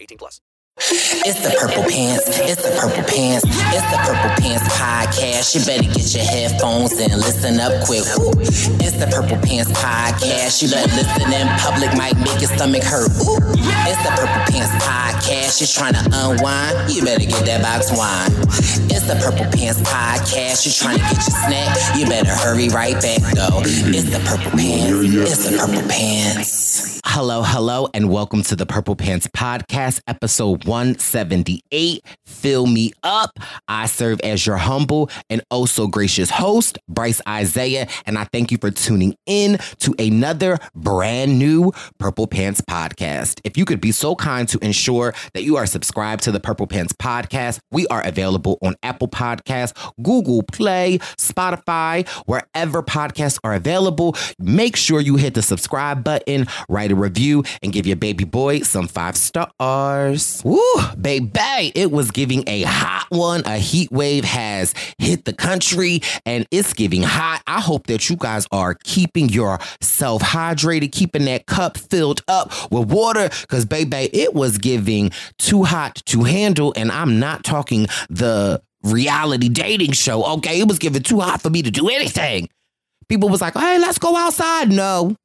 18 plus. It's the Purple Pants. It's the Purple Pants. It's the Purple Pants podcast. You better get your headphones and listen up quick. Woo. It's the Purple Pants podcast. You better listen in public, might make your stomach hurt. Woo. It's the Purple Pants podcast. You're trying to unwind. You better get that box wine. It's the Purple Pants podcast. You're trying to get your snack. You better hurry right back though. It's the Purple Pants. It's the Purple Pants. Hello, hello, and welcome to the Purple Pants Podcast, episode 178. Fill me up. I serve as your humble and oh so gracious host, Bryce Isaiah, and I thank you for tuning in to another brand new Purple Pants Podcast. If you could be so kind to ensure that you are subscribed to the Purple Pants Podcast, we are available on Apple Podcasts, Google Play, Spotify, wherever podcasts are available. Make sure you hit the subscribe button, write a review, and give your baby boy some five stars. Woo, baby, it was giving a hot one. A heat wave has hit the country and it's giving hot. I hope that you guys are keeping yourself hydrated, keeping that cup filled up with water, because, baby, it was giving too hot to handle. And I'm not talking the reality dating show. Okay, it was giving too hot for me to do anything. People was like, hey, let's go outside. No,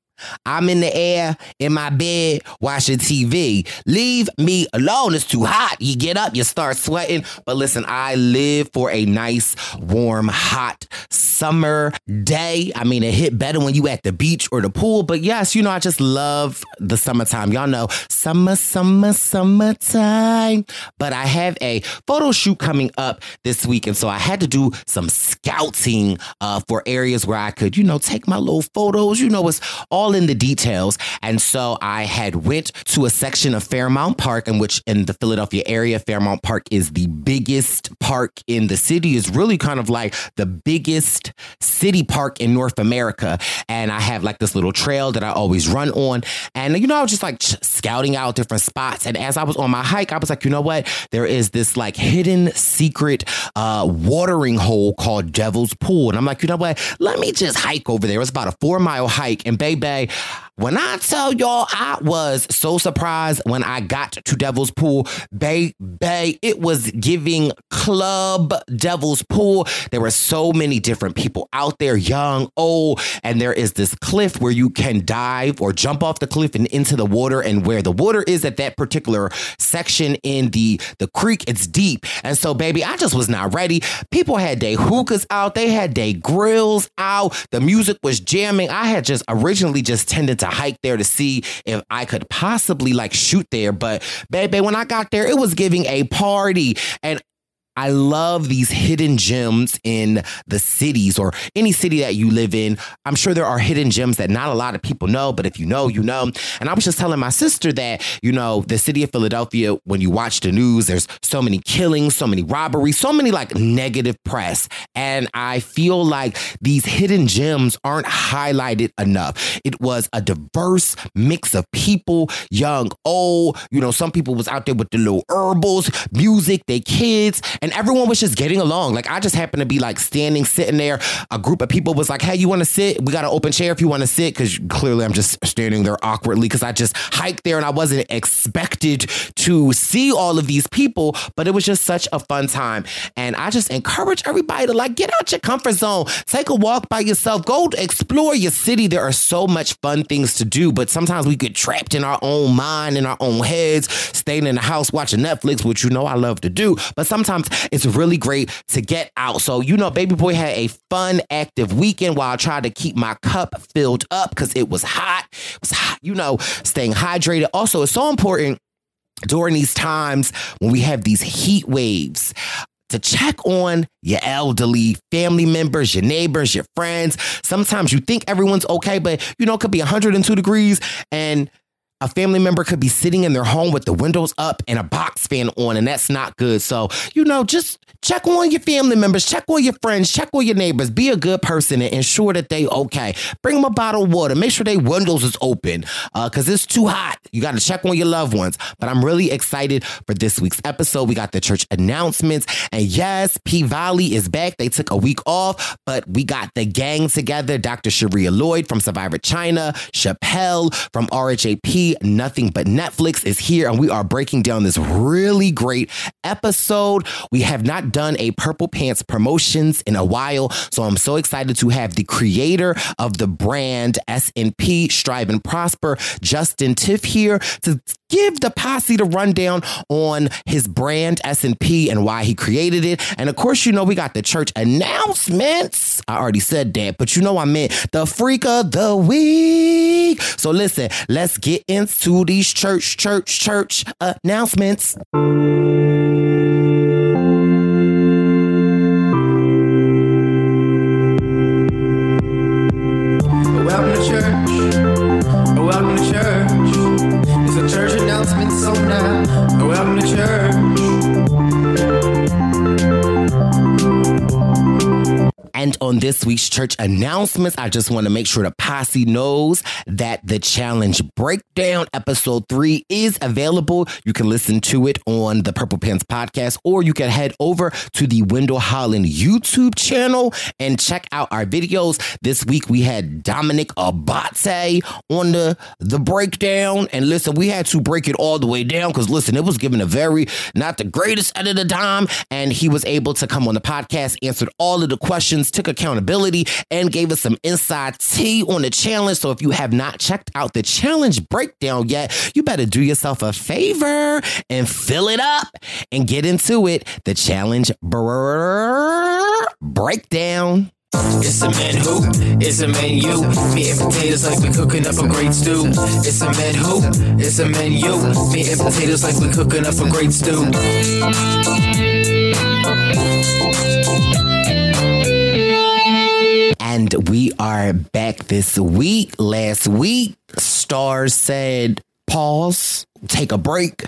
I'm in the air in my bed watching TV. Leave me alone. It's too hot. You get up, you start sweating. But listen, I live for a nice, warm, hot summer day. I mean, it hit better when you at the beach or the pool. But yes, you know, I just love the summertime. Y'all know summer, summer, summertime. But I have a photo shoot coming up this week. And so I had to do some scouting uh, for areas where I could, you know, take my little photos. You know, it's all in the details. And so I had went to a section of Fairmount Park, in which in the Philadelphia area, Fairmount Park is the biggest park in the city. is really kind of like the biggest city park in North America. And I have like this little trail that I always run on. And you know, I was just like scouting out different spots. And as I was on my hike, I was like, you know what? There is this like hidden secret uh, watering hole called Devil's Pool. And I'm like, you know what? Let me just hike over there. It's about a four mile hike. And baby, today when I tell y'all, I was so surprised when I got to Devil's Pool. Bay, Bay, it was giving club Devil's Pool. There were so many different people out there, young, old, and there is this cliff where you can dive or jump off the cliff and into the water. And where the water is at that particular section in the, the creek, it's deep. And so, baby, I just was not ready. People had their hookahs out, they had their grills out, the music was jamming. I had just originally just tended to hike there to see if I could possibly like shoot there. But baby, when I got there, it was giving a party. And I love these hidden gems in the cities or any city that you live in. I'm sure there are hidden gems that not a lot of people know, but if you know, you know. And I was just telling my sister that, you know, the city of Philadelphia, when you watch the news, there's so many killings, so many robberies, so many like negative press. And I feel like these hidden gems aren't highlighted enough. It was a diverse mix of people, young, old, you know, some people was out there with the little herbals, music, their kids, and everyone was just getting along. Like I just happened to be like standing, sitting there. A group of people was like, "Hey, you want to sit? We got an open chair if you want to sit." Because clearly I'm just standing there awkwardly because I just hiked there and I wasn't expected to see all of these people. But it was just such a fun time, and I just encourage everybody to like get out your comfort zone, take a walk by yourself, go explore your city. There are so much fun things to do, but sometimes we get trapped in our own mind, in our own heads, staying in the house watching Netflix, which you know I love to do. But sometimes it's really great to get out. So, you know, Baby Boy had a fun, active weekend while I tried to keep my cup filled up because it was hot. It was hot, you know, staying hydrated. Also, it's so important during these times when we have these heat waves to check on your elderly family members, your neighbors, your friends. Sometimes you think everyone's okay, but you know, it could be 102 degrees and a family member could be sitting in their home with the windows up and a box fan on, and that's not good. So, you know, just check on your family members, check on your friends, check on your neighbors. Be a good person and ensure that they okay. Bring them a bottle of water. Make sure their windows is open because uh, it's too hot. You got to check on your loved ones. But I'm really excited for this week's episode. We got the church announcements, and yes, P Valley is back. They took a week off, but we got the gang together. Dr. Sherea Lloyd from Survivor China, Chappelle from RHAP Nothing But Netflix is here, and we are breaking down this really great episode. We have not done a Purple Pants promotions in a while, so I'm so excited to have the creator of the brand SNP Strive and Prosper, Justin Tiff, here to give the posse the rundown on his brand SNP and why he created it. And of course, you know we got the church announcements. I already said that, but you know I meant the freak of the week. So listen, let's get into these church, church, church announcements. And on this week's church announcements, I just want to make sure the posse knows that the challenge breakdown episode three is available. You can listen to it on the Purple Pants podcast, or you can head over to the Wendell Holland YouTube channel and check out our videos. This week we had Dominic Abate on the, the breakdown. And listen, we had to break it all the way down because listen, it was given a very not the greatest at the time. And he was able to come on the podcast, answered all of the questions, took accountability, and gave us some inside tea on the challenge. So if you have not checked out the challenge breakdown yet, you better do yourself a favor and fill it up and get into it. The challenge breakdown. It's a man who, it's a man you. Meat and potatoes like we cooking up a great stew. It's a man who, it's a man you. Meat and potatoes like we cooking up a great stew. And we are back this week. Last week, Stars said, pause, take a break.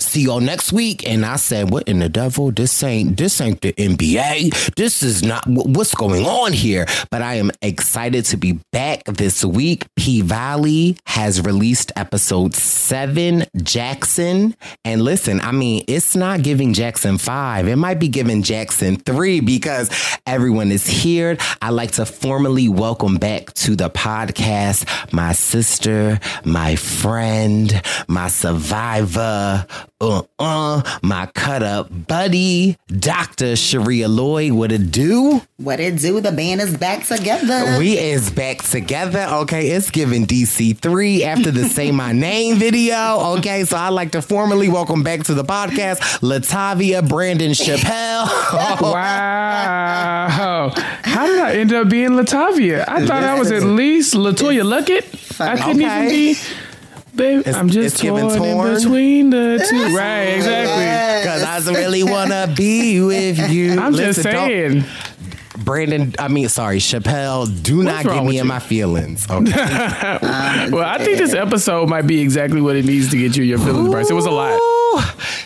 See y'all next week. And I said, What in the devil? This ain't this ain't the NBA. This is not what's going on here. But I am excited to be back this week. P Valley has released episode seven, Jackson. And listen, I mean, it's not giving Jackson five. It might be giving Jackson three because everyone is here. I like to formally welcome back to the podcast my sister, my friend, my survivor, uh uh, my cut up buddy, Dr. Sherea Lloyd. What it do? What it do? The band is back together. We is back together. Okay, it's giving DC3 after the Say My Name video. Okay, so I'd like to formally welcome back to the podcast Latavia Brandon Chappelle. Wow. How did I end up being Latavia? I thought I was at least Latoya Luckett. I couldn't Okay. even be Baby, It's- I'm just it's torn, torn. in between the two. Right, exactly. Because I just really want to be with you. I'm just Listen, don't- saying. Brandon, I mean, sorry, Chappelle, do What's not get me in you? my feelings. Okay. Well, I think this episode might be exactly what it needs to get you your feelings, Bryce. It was a lot.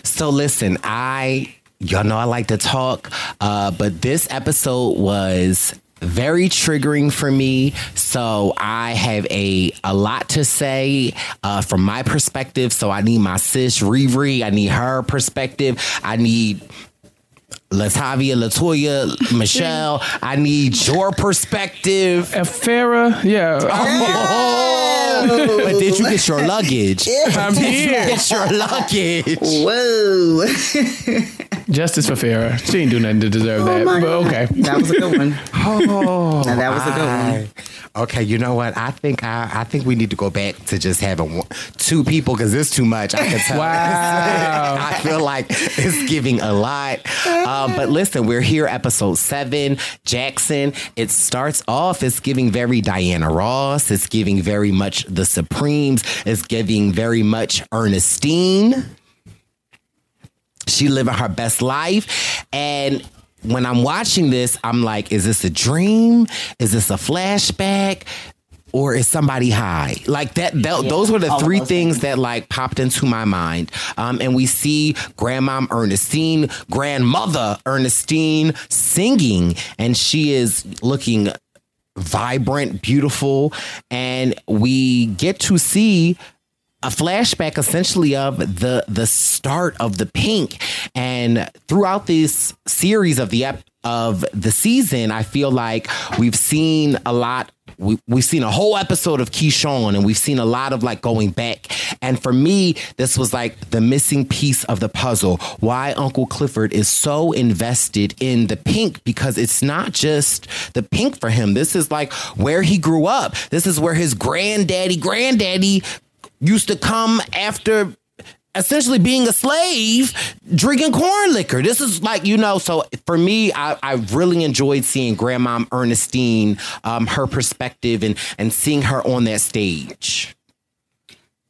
So listen, I y'all know I like to talk, uh, but this episode was very triggering for me. So I have a a lot to say uh, from my perspective. So I need my sis Riri. I need her perspective. I need. Latavia, Latoya, Michelle, I need your perspective. Farah, yeah. Oh, but did you get your luggage? I'm Did you here. get your luggage? Whoa. Justice for Farah. She ain't do nothing to deserve that. my But God. okay. That was a good one. Oh, Now, that was a good one. Okay, you know what? I think I, I think we need to go back to just having one, two people because it's too much. I can tell. Wow. I feel like it's giving a lot. Um, Uh, but listen, we're here, episode seven. Jackson. It starts off. It's giving very Diana Ross. It's giving very much the Supremes. It's giving very much Ernestine she living her best life and when i'm watching this i'm like is this a dream is this a flashback or is somebody high? Like that, that those were the three those things that like popped into my mind. Um, and we see grandmom ernestine grandmother ernestine singing and she is looking vibrant beautiful. And we get to see a flashback essentially of the the start of the pink. And throughout this series of the ep- of the season i feel like we've seen a lot we, we've seen a whole episode of Keyshawn and we've seen a lot of like going back. And for me, this was like the missing piece of the puzzle. Why Uncle Clifford is so invested in the pink because it's not just the pink for him. This is like where he grew up. This is where his granddaddy, granddaddy used to come after essentially being a slave drinking corn liquor this is like you know so for me i, I really enjoyed seeing Grandma ernestine um, her perspective and and seeing her on that stage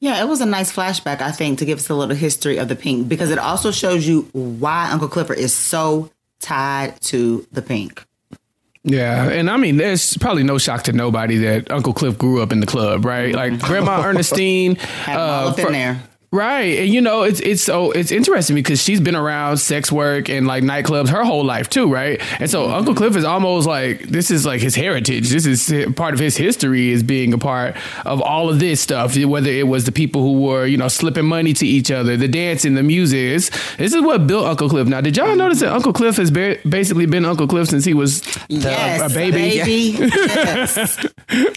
Yeah, it was a nice flashback, I think, to give us a little history of the pink because it also shows you why Uncle Clifford is so tied to the pink. Yeah, and I mean, there's probably no shock to nobody that Uncle Cliff grew up in the club, right? Like Grandma Ernestine, Had them all uh, up in fr- there. Right? And you know, it's it's so it's interesting because she's been around sex work and like nightclubs her whole life too, right? And so Mm-hmm. Uncle Cliff is almost like this is like his heritage. This is part of his history is being a part of all of this stuff. Whether it was the people who were you know slipping money to each other, the dancing, the music. It's, this is what built Uncle Cliff. Now, did y'all notice that Uncle Cliff has ba- basically been Uncle Cliff since he was yes, a baby? baby. yes.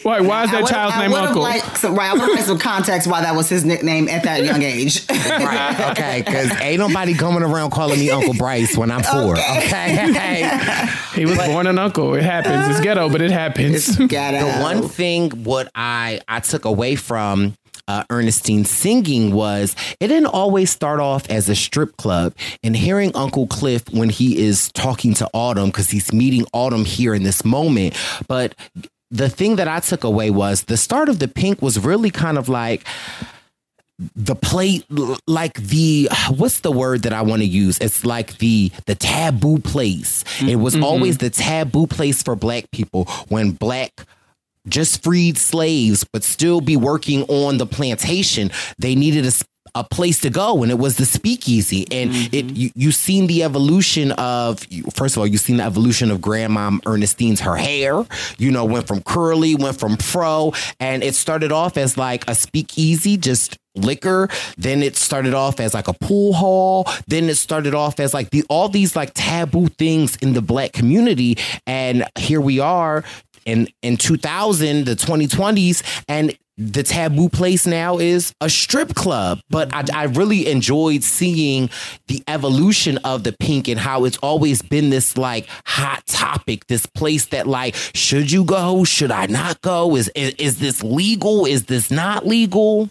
Why, why is that would've- child's I name Uncle? liked some, right, I would some context why that was his nickname at that young age. right okay because ain't nobody coming around calling me uncle bryce when i'm four okay, he was born an uncle. It happens. It's ghetto, but it happens. Got the one thing what I I took away from uh, Ernestine singing was it didn't always start off as a strip club. And hearing Uncle Cliff when he is talking to Autumn because he's meeting Autumn here in this moment, but the thing that I took away was the start of the Pink was really kind of like the plate like the what's the word that I want to use? It's like the the taboo place. It was mm-hmm. always the taboo place for black people when black just freed slaves but still be working on the plantation. They needed a a place to go and it was the speakeasy. And it mm-hmm. you, you seen the evolution of first of all you seen the evolution of Grandma ernestine's her hair. You know went from curly went from fro and it started off as like a speakeasy just liquor. Then it started off as like a pool hall. Then it started off as like the all these like taboo things in the black community. And here we are in in 2000 the 2020s and the taboo place now is a strip club. But I, I really enjoyed seeing the evolution of the pink and how it's always been this like hot topic this place that like should you go? Should i not go? Is is, is this legal? Is this not legal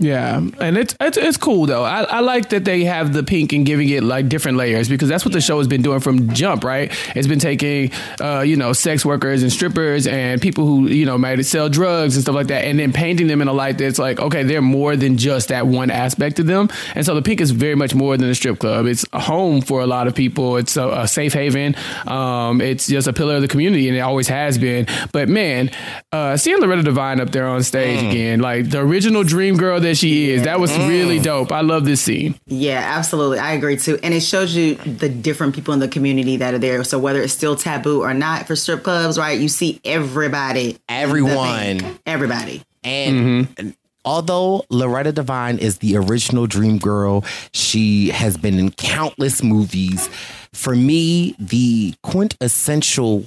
Yeah, and it's it's, it's cool though. I, I like that they have the pink and giving it like different layers because that's what the show has been doing from jump. Right? It's been taking uh, you know sex workers and strippers and people who you know might sell drugs and stuff like that, and then painting them in a light that's like okay, they're more than just that one aspect of them. And so the pink is very much more than a strip club. It's a home for a lot of people. It's a, a safe haven. Um, it's just a pillar of the community, and it always has been. But man, uh, seeing Loretta Devine up there on stage again, like the original dream girl that she is, that was really mm. dope. I love this scene. Yeah, absolutely. I agree too. And it shows you the different people in the community that are there. So whether it's still taboo or not for strip clubs, right? You see everybody. Everyone. Everybody. And mm-hmm. although Loretta Devine is the original Dream Girl, she has been in countless movies. For me, the quintessential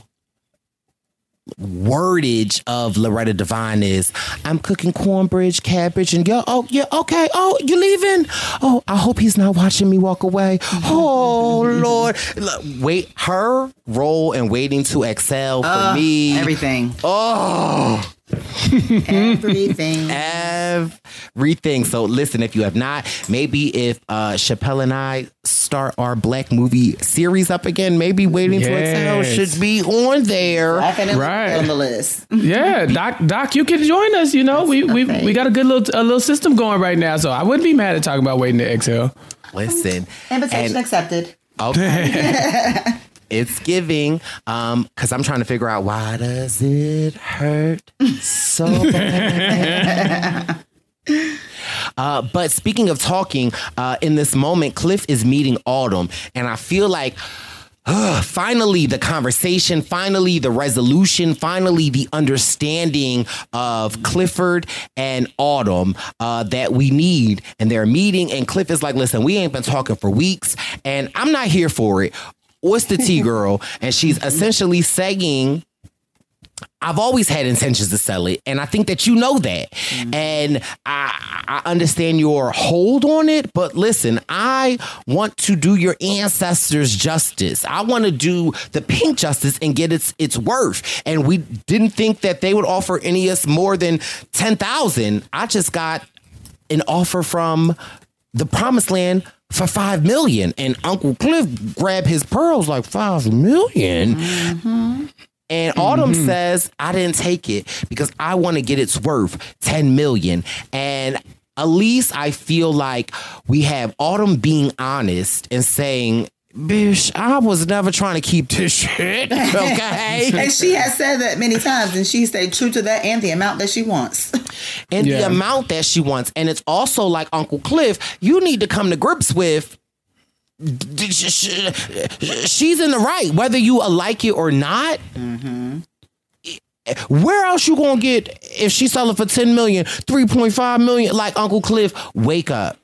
wordage of Loretta Devine is I'm cooking cornbread, cabbage, and yo, oh yeah, okay. Oh, you leaving? Oh, I hope he's not watching me walk away. Oh Lord. Wait, her role in waiting to exhale for Uh, me. Everything. Oh Everything. everything. So listen, if you have not, maybe if uh Chappelle and I start our black movie series up again, maybe Waiting to Exhale Yes. should be on there. Right. on the list. Yeah, Doc, Doc, you can join us. You know, we we, we got a good little a little system going right now, so I wouldn't be mad at talking about waiting to exhale. Listen. Invitation and- accepted. Okay. it's giving. Um, because I'm trying to figure out why does it hurt so bad? Uh, but speaking of talking, uh, in this moment, Cliff is meeting Autumn, and I feel like ugh, finally the conversation, finally the resolution, finally the understanding of Clifford and Autumn uh, that we need. And they're meeting, and Cliff is like, "Listen, we ain't been talking for weeks, and I'm not here for it." What's the tea, girl? And she's essentially saying. I've always had intentions to sell it, and I think that you know that. Mm. And I, I understand your hold on it, but listen, I want to do your ancestors justice. I want to do the pink justice and get its its worth. And we didn't think that they would offer any us more than ten thousand. I just got an offer from the promised land for five million, and Uncle Cliff grabbed his pearls like five million. Mm-hmm. And Autumn mm-hmm. says, I didn't take it because I want to get its worth 10 million. And at least I feel like we have Autumn being honest and saying, Bitch, I was never trying to keep this shit. Okay. And she has said that many times, and she stayed true to that and the amount that she wants. and the amount that she wants. And it's also like Uncle Cliff, you need to come to grips with. d- sh- sh- She's in the right, whether you like it or not. Mm-hmm. Where else you gonna get if she's selling for 10 million, 3.5 million? Like Uncle Cliff, wake up.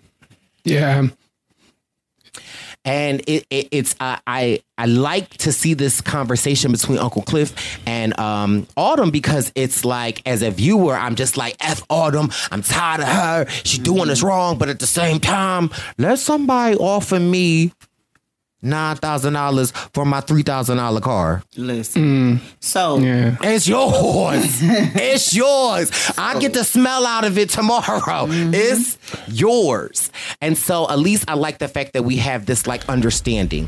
Yeah, and it, it it's uh, I I like to see this conversation between Uncle Cliff and um, Autumn because it's like as a viewer I'm just like f Autumn I'm tired of her. She's doing this wrong but at the same time let somebody offer me nine thousand dollars for my three thousand dollar car. Listen. Mm. So yeah. it's yours. It's yours. I get the smell out of it tomorrow. Mm-hmm. It's yours. And so at least I like the fact that we have this like understanding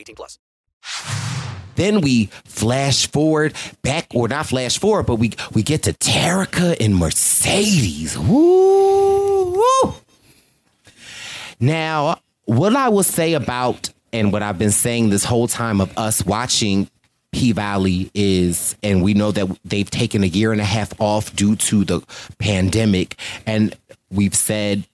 18 plus. Then we flash forward back, or not flash forward, but we we get to Terica and Mercedes. Woo! woo. Now, what I will say about and what I've been saying this whole time of us watching P Valley is, and we know that they've taken a year and a half off due to the pandemic, and we've said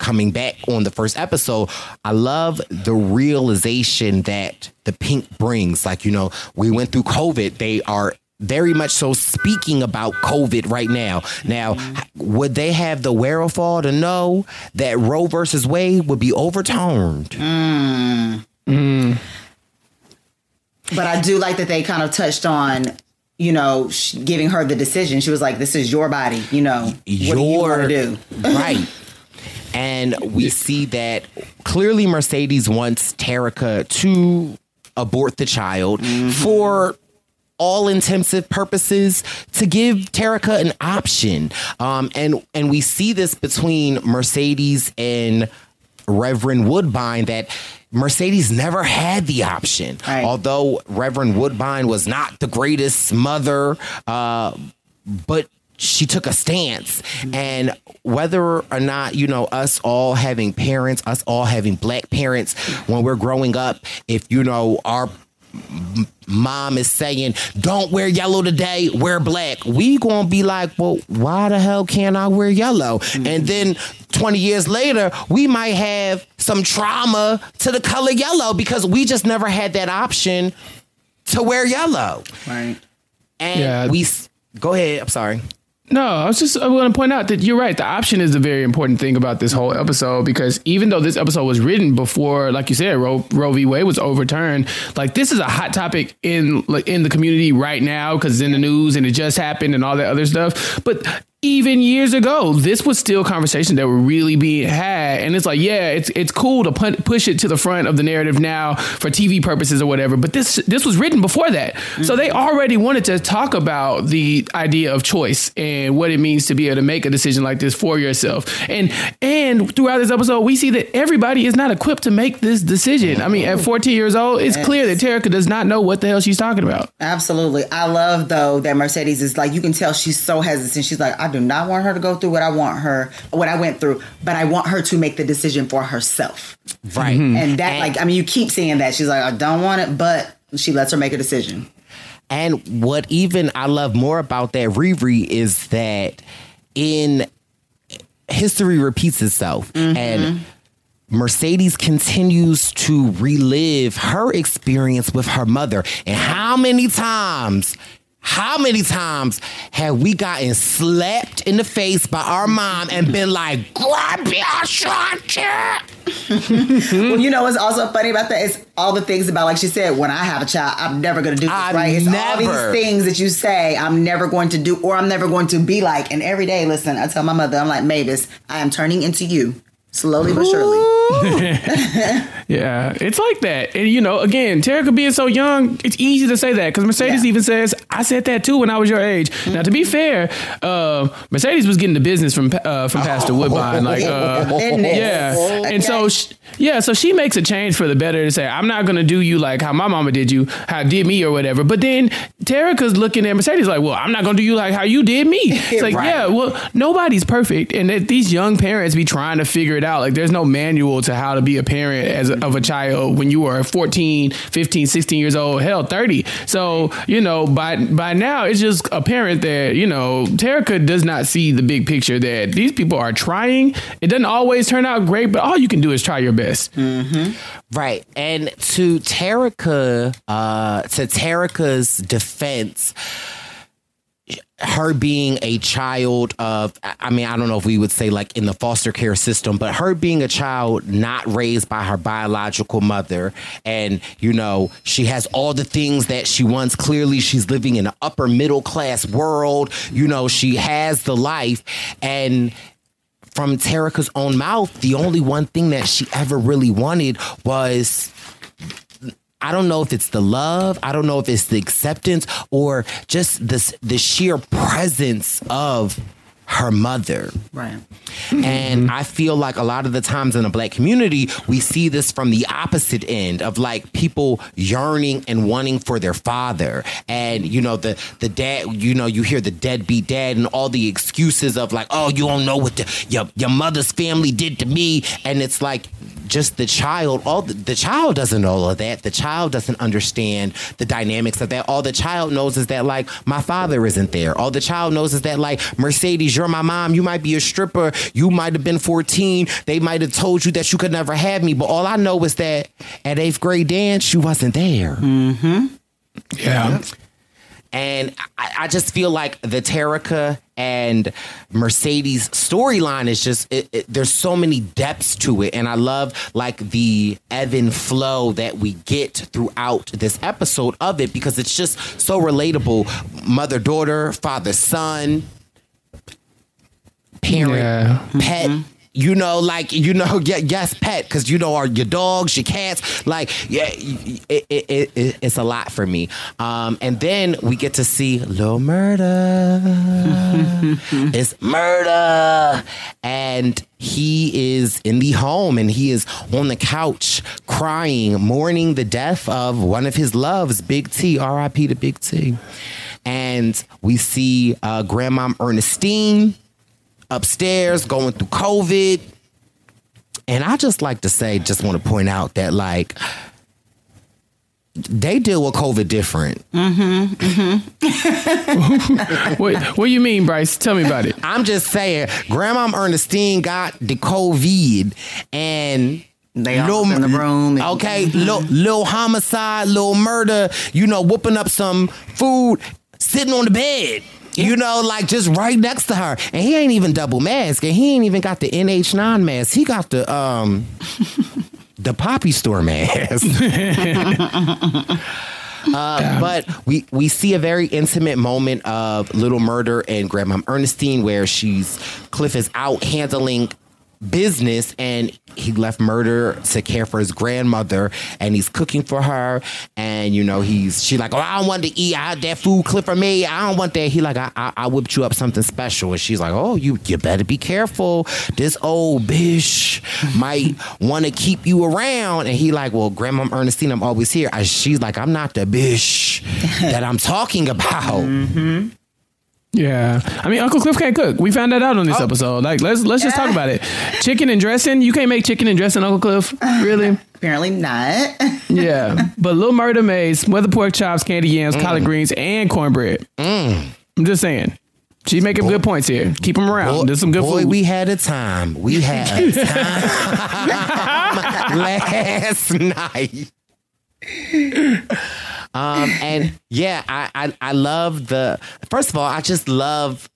coming back on the first episode, I love the realization that the pink brings. Like, you know, we went through COVID. They are very much so speaking about COVID right now. Now, mm-hmm. would they have the wherewithal to know that Roe versus Wade would be overturned? Mm. Mm. But I do like that they kind of touched on, you know, giving her the decision. She was like, "This is your body. You know, what do you want to do?" right. And we see that clearly Mercedes wants Terica to abort the child for all intensive purposes to give Terica an option. Um, and and we see this between Mercedes and Reverend Woodbine that Mercedes never had the option. Right. Although Reverend Woodbine was not the greatest mother, uh, but she took a stance and whether or not you know us all having parents us all having black parents when we're growing up if you know our mom is saying don't wear yellow today wear black we gonna be like well why the hell can't i wear yellow and then 20 years later we might have some trauma to the color yellow because we just never had that option to wear yellow Right. and Yeah. we go ahead i'm sorry No, I was just I want to point out that you're right. The option is the very important thing about this whole episode because even though this episode was written before, like you said, Roe, Roe v. Wade was overturned, like this is a hot topic in like in the community right now because it's in the news and it just happened and all that other stuff. But even years ago, this was still conversations that were really being had, and it's like, yeah, it's it's cool to put, push it to the front of the narrative now for TV purposes or whatever. But this this was written before that, so they mm-hmm. already wanted to talk about the idea of choice and what it means to be able to make a decision like this for yourself. And and throughout this episode, we see that everybody is not equipped to make this decision. I mean, at mm-hmm. 14 years old, it's clear that Terica does not know what the hell she's talking about. Absolutely. I love though that Mercedes is like you can tell she's so hesitant. She's like, I do not want her to go through what I want her, what I went through, but I want her to make the decision for herself. right mm-hmm. And that, like, I mean, you keep saying that. She's like, I don't want it, but she lets her make a decision. And what even I love more about that Riri is that in history repeats itself mm-hmm. and Mercedes continues to relive her experience with her mother. And how many times, how many times have we gotten slapped in the face by our mom and been like, grab your short Well, you know what's also funny about that is all the things about, like she said, when I have a child, I'm never going to do this, I'm right? It's all these things that you say I'm never going to do or I'm never going to be like. And every day, listen, I tell my mother, I'm like, Mavis, I am turning into you slowly but surely. Yeah, it's like that. And you know, again, Terica being so young, it's easy to say that because Mercedes Yeah. even says, "I said that too when I was your age." Now, to be fair, uh, Mercedes was getting the business from uh, from Pastor Woodbine, like, uh, yeah. And so. Yeah, so she makes a change for the better to say, "I'm not going to do you like how my mama did you, how did me or whatever." But then Terica's looking at Mercedes like, "Well, I'm not going to do you like how you did me." It's like, Right. yeah, well, nobody's perfect, and that these young parents be trying to figure it out. Like, there's no manual to how to be a parent as a, of a child when you are 14, 15, 16 years old, hell, 30. So, you know, by by now, it's just apparent that you know Terica does not see the big picture. That these people are trying. It doesn't always turn out great, but all you can do is try your best. Right. And to Terica, uh, to Terica's defense, her being a child of i mean i don't know if we would say like in the foster care system but her being a child not raised by her biological mother and you know she has all the things that she wants. Clearly she's living in an upper middle class world. You know she has the life. And from Terica's own mouth, the only one thing that she ever really wanted was I don't know if it's the love, I don't know if it's the acceptance or just this the sheer presence of her mother. Right. And I feel like a lot of the times in the black community, we see this from the opposite end of like people yearning and wanting for their father. And, you know, the the dad, you know, you hear the deadbeat dad and all the excuses of like, oh, you don't know what the, your, your mother's family did to me. And it's like, just the child all the, the, child doesn't know all of that the child doesn't understand the dynamics of that all the child knows is that like my father isn't there all the child knows is that like mercedes you're my mom. You might be a stripper. You might have been 14 they might have told you that you could never have me. But all i know is that at eighth grade dance you wasn't there. Mm-hmm. Yeah. And I, I, just feel like the Terica and Mercedes storyline is just it, it, there's so many depths to it, and I love like the ebb and flow that we get throughout this episode of it because it's just so relatable. Mother daughter, father son, parent, Yeah. pet. You know, like you know, yeah, yes, pet, because you know, are your dogs, your cats, like yeah, it, it, it, it- it's a lot for me. Um, and then we get to see Lil Murder. it's murder, and he is in the home, and he is on the couch crying, mourning the death of one of his loves, Big T. R.I.P. to Big T. And we see uh, Grandmom Ernestine upstairs going through COVID. And I just like to say, just want to point out that like they deal with COVID different. Mm-hmm, mm-hmm. what What do you mean, Bryce? Tell me about it. I'm just saying, Grandma Ernestine got the COVID and They all was in the room and- okay, little, little mm-hmm. homicide, little murder, you know, whooping up some food, sitting on the bed. You know, like just right next to her. And he ain't even double mask. And he ain't even got the NH9 mask. He got the um the poppy store mask. Uh, but we we see a very intimate moment of Little Murder and Grandma Ernestine where she's Cliff is out handling business and he left murder to care for his grandmother and he's cooking for her and you know he's she like oh I don't want to eat. I, that food clip for me. I don't want that. He like I, I I whipped you up something special. And she's like oh you you better be careful. This old bitch might want to keep you around. And he like well grandma Ernestine I'm always here. She's like I'm not the bitch that I'm talking about mm-hmm. Yeah, I mean Uncle Cliff can't cook. We found that out on this oh. episode. Like let's let's just talk about it. Chicken and dressing. You can't make chicken and dressing, Uncle Cliff. Really? Apparently not. Yeah. But Little Murder made smothered pork chops, candy yams, mm. collard greens, and cornbread. Mm. I'm just saying. She's making good points here. Keep them around. Boy, There's some good boy, food. we had a time. We had a time last night. Um, and yeah, I, I I love the first of all, I just love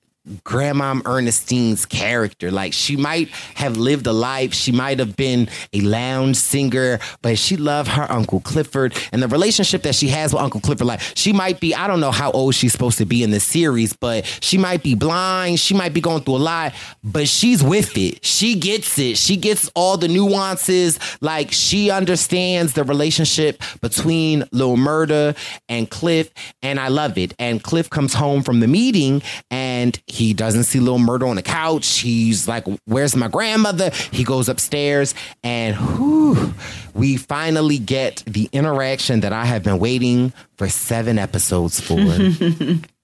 Grandma Ernestine's character. Like she might have lived a life, she might have been a lounge singer, but she loved her Uncle Clifford and the relationship that she has with Uncle Clifford. Like she might be, I don't know how old she's supposed to be in the series, but she might be blind, she might be going through a lot, but she's with it. She gets it. She gets all the nuances. Like she understands the relationship between Lil Murder and Cliff, and I love it. And Cliff comes home from the meeting and he doesn't see little Murder on the couch. He's like, Where's my grandmother? He goes upstairs and whew, we finally get the interaction that I have been waiting for seven episodes for.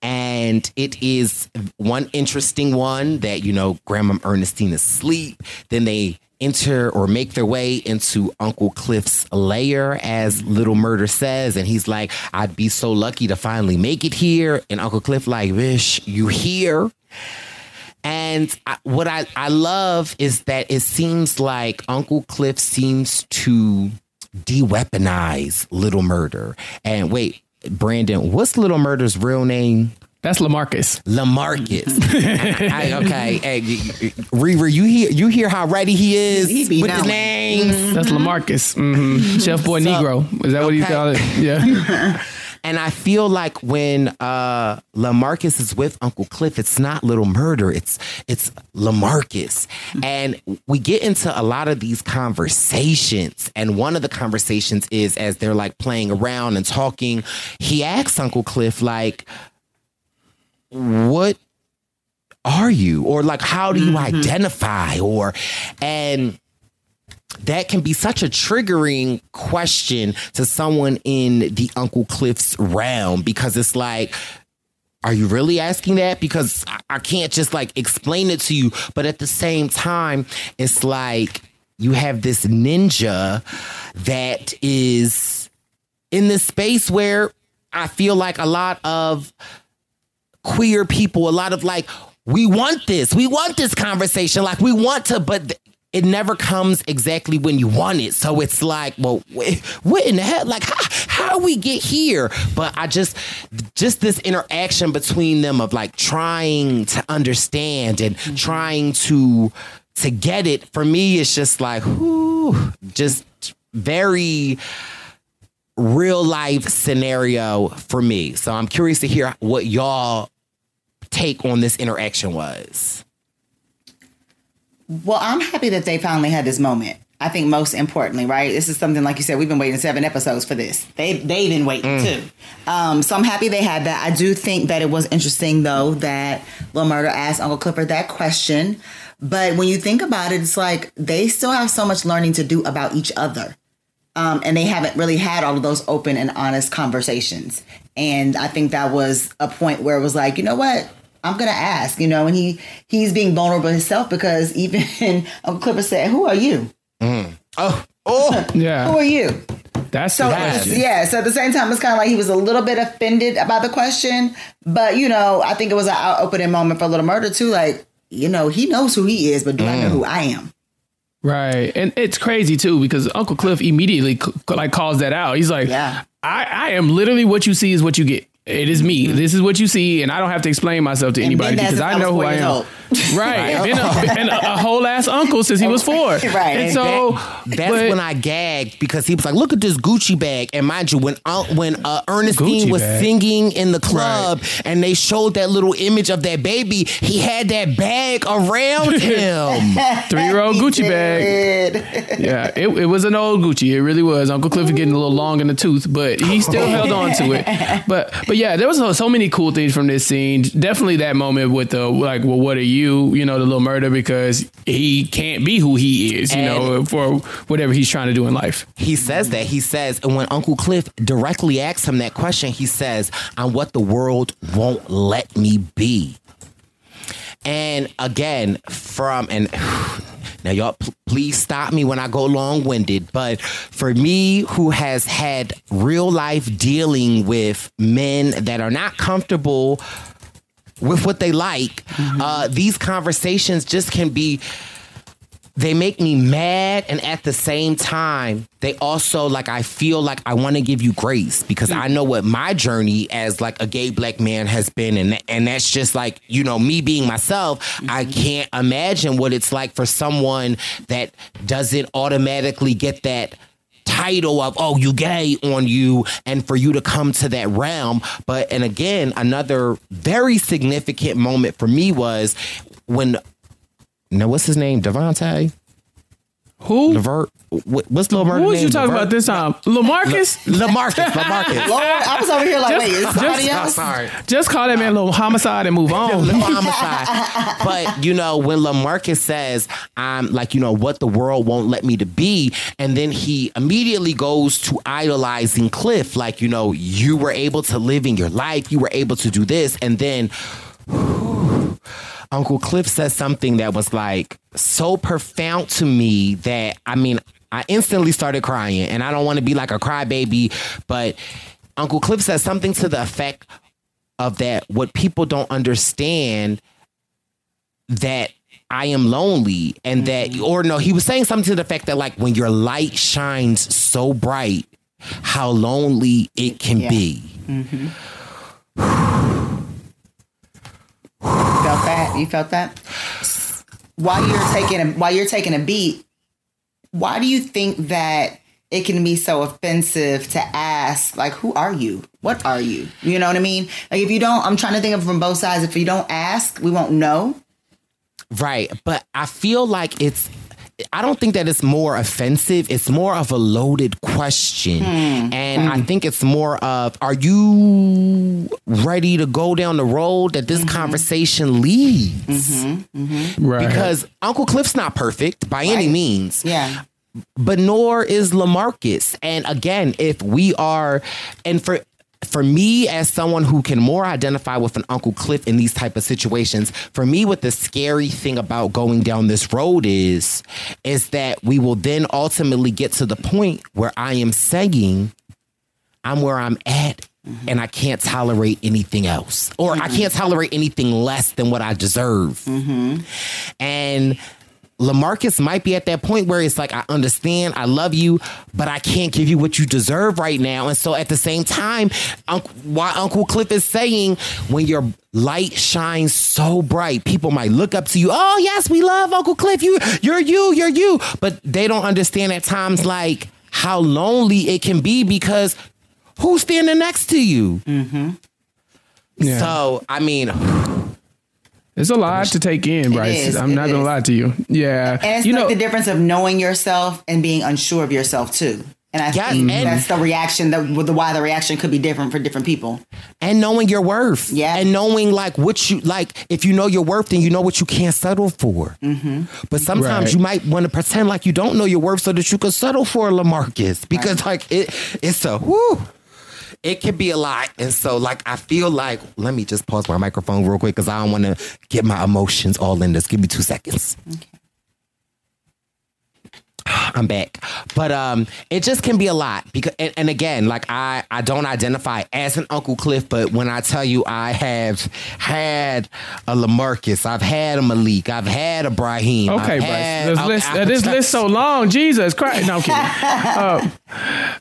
And it is one interesting one that, you know, Grandma Ernestine is asleep. Then they enter or make their way into Uncle Cliff's lair, as Little Murder says. And he's like, I'd be so lucky to finally make it here. And Uncle Cliff, like, Vish, you here? And I, what I, I love is that it seems like Uncle Cliff seems to de weaponize Little Murder. And wait, Brandon, what's Little Murder's real name? That's Lamarcus. Lamarcus. I- okay, hey, Reaver, you hear you hear how ready he is He be with the knowing. names. That's Lamarcus. hmm Chef Boy Negro. Is that what you okay. call it? Yeah. And I feel like when uh Lamarcus is with Uncle Cliff, it's not Little Murder, it's it's Lamarcus. And we get into a lot of these conversations. And one of the conversations is as they're like playing around and talking, he asks Uncle Cliff, like, what are you? Or like how do you mm-hmm. identify? Or and that can be such a triggering question to someone in the Uncle Cliff's realm because it's like, are you really asking that? Because I- I can't just like explain it to you. But at the same time, it's like you have this ninja that is in this space where I feel like a lot of queer people, a lot of like, we want this, we want this conversation, like we want to, but th- it never comes exactly when you want it. So it's like, well, wh- what in the hell? Like, how, how we get here? But I just, just this interaction between them of like trying to understand and mm-hmm. trying to to get it. For me, it's just like, whew, just very real life scenario for me. So I'm curious to hear what y'all take on this interaction was. Well, I'm happy that they finally had this moment. I think most importantly, right? This is something like you said. We've been waiting seven episodes for this. They they've been waiting too. Um, so I'm happy they had that. I do think that it was interesting though that Lil Murda asked Uncle Clifford that question. But when you think about it, it's like they still have so much learning to do about each other. Um, and they haven't really had all of those open and honest conversations. And I think that was a point where it was like, you know what? I'm gonna ask, you know, and he he's being vulnerable himself because even Uncle Clifford said, "Who are you? Oh, oh, Yeah. Who are you?" That's So the it's- yeah, so at the same time, it's kind of like he was a little bit offended about the question, but you know, I think it was an opening moment for Little Murder too. Like, you know, he knows who he is, but do I know who I am? Right. And it's crazy too because Uncle Cliff immediately like calls that out. He's like, Yeah. I, I am literally what you see is what you get. It is me. This is what you see, and I don't have to explain myself to anybody because I I know who I am. old. Right. Been a, been a, a whole ass uncle since he was four. Right. And And so That's but- when I gagged because he was like, "Look at this Gucci bag." And mind you, when uh, when uh, Ernestine Gucci was bag. singing in the club and they showed that little image of that baby, he had that bag around him. three year old Gucci bag. Yeah, it, it was an old Gucci. It really was. Uncle Clifford getting a little long in the tooth, but he still held on to it. But but yeah, there was so, so many cool things from this scene. Definitely that moment with the like, well, what are you? You you know, the little murder because he can't be who he is. You know, for whatever he's trying to do in life. He says that. He says, and when Uncle Cliff directly asks him that question, he says, I'm what the world won't let me be. And again, from, and now y'all, p- please stop me when I go long winded, but for me, who has had real life dealing with men that are not comfortable with what they like, uh, these conversations just can be they make me mad and at the same time they also like i feel like i want to give you grace because i know what my journey as like a gay black man has been and and that's just like you know me being myself i can't imagine what it's like for someone that doesn't automatically get that title of oh you gay on you and for you to come to that realm. But and again another very significant moment for me was when now what's his name? Devontae Who? Levert. What's Lil Murda Who was you talking Levert? about this time? Lamarcus? Lamarcus. Lamarcus. Lord, I was over here like, Just- wait, is just- somebody I'm else? Oh, sorry. Just call that man a little homicide and move on. Little homicide. But you know, when Lamarcus says, I'm like, you know, what the world won't let me to be, and then he immediately goes to idolizing Cliff, like, you know, you were able to live in your life, you were able to do this, and then Uncle Cliff says something that was like so profound to me that I mean, I instantly started crying, and I don't want to be like a crybaby, but Uncle Cliff says something to the effect of that what people don't understand that I am lonely and that mm-hmm. or no he was saying something to the effect that like when your light shines so bright how lonely it can be mm-hmm. Felt that? You felt that? While you're taking a while you're taking a beat, why do you think that it can be so offensive to ask like who are you? What are you? You know what I mean? Like if you don't I'm trying to think of from both sides. If you don't ask, we won't know. Right. But I feel like it's I don't think that it's more offensive. It's more of a loaded question. Hmm. And I hmm. think it's more of are you ready to go down the road that this mm-hmm. conversation leads? Mm-hmm. Mm-hmm. Right. Because Uncle Cliff's not perfect by any means. Yeah. but nor is Lamarcus. And again, if we are, and for for me as someone who can more identify with an Uncle Cliff in these type of situations, for me, what the scary thing about going down this road is, is that we will then ultimately get to the point where I am saying, I'm where I'm at. Mm-hmm. And I can't tolerate anything else, or I mm-hmm. can't tolerate anything less than what I deserve. Mm-hmm. And Lamarcus might be at that point where it's like, I understand, I love you, but I can't give you what you deserve right now. And so at the same time, Uncle, why Uncle Cliff is saying, when your light shines so bright, people might look up to you. Oh yes, we love Uncle Cliff. You, you're you, you're you. But they don't understand at times like how lonely it can be because who's standing next to you? Mm-hmm. Yeah. So I mean, It's a lot to take in, Bryce. is, I'm it not gonna lie to you. Yeah. And it's you like know, the difference of knowing yourself and being unsure of yourself too. And I Yes, think and- that's the reaction that with the why the reaction could be different for different people. and knowing your worth. Yeah. And knowing like what you like. If you know your worth, then you know what you can't settle for. Mm-hmm. But sometimes Right. you might want to pretend like you don't know your worth so that you can settle for a Lamarcus because like it, it's a whoo. It can be a lot, and so like I feel like let me just pause my microphone real quick because I don't want to get my emotions all in this. Give me two seconds. I'm back. But um it just can be a lot because and, and again, like I I don't identify as an Uncle Cliff, but when I tell you I have had a Lamarcus, I've had a Malik, I've had a Brahim. Okay, I've Bryce. had- This list, I- uh, this list so long. Jesus Christ. No, I'm kidding. Uh,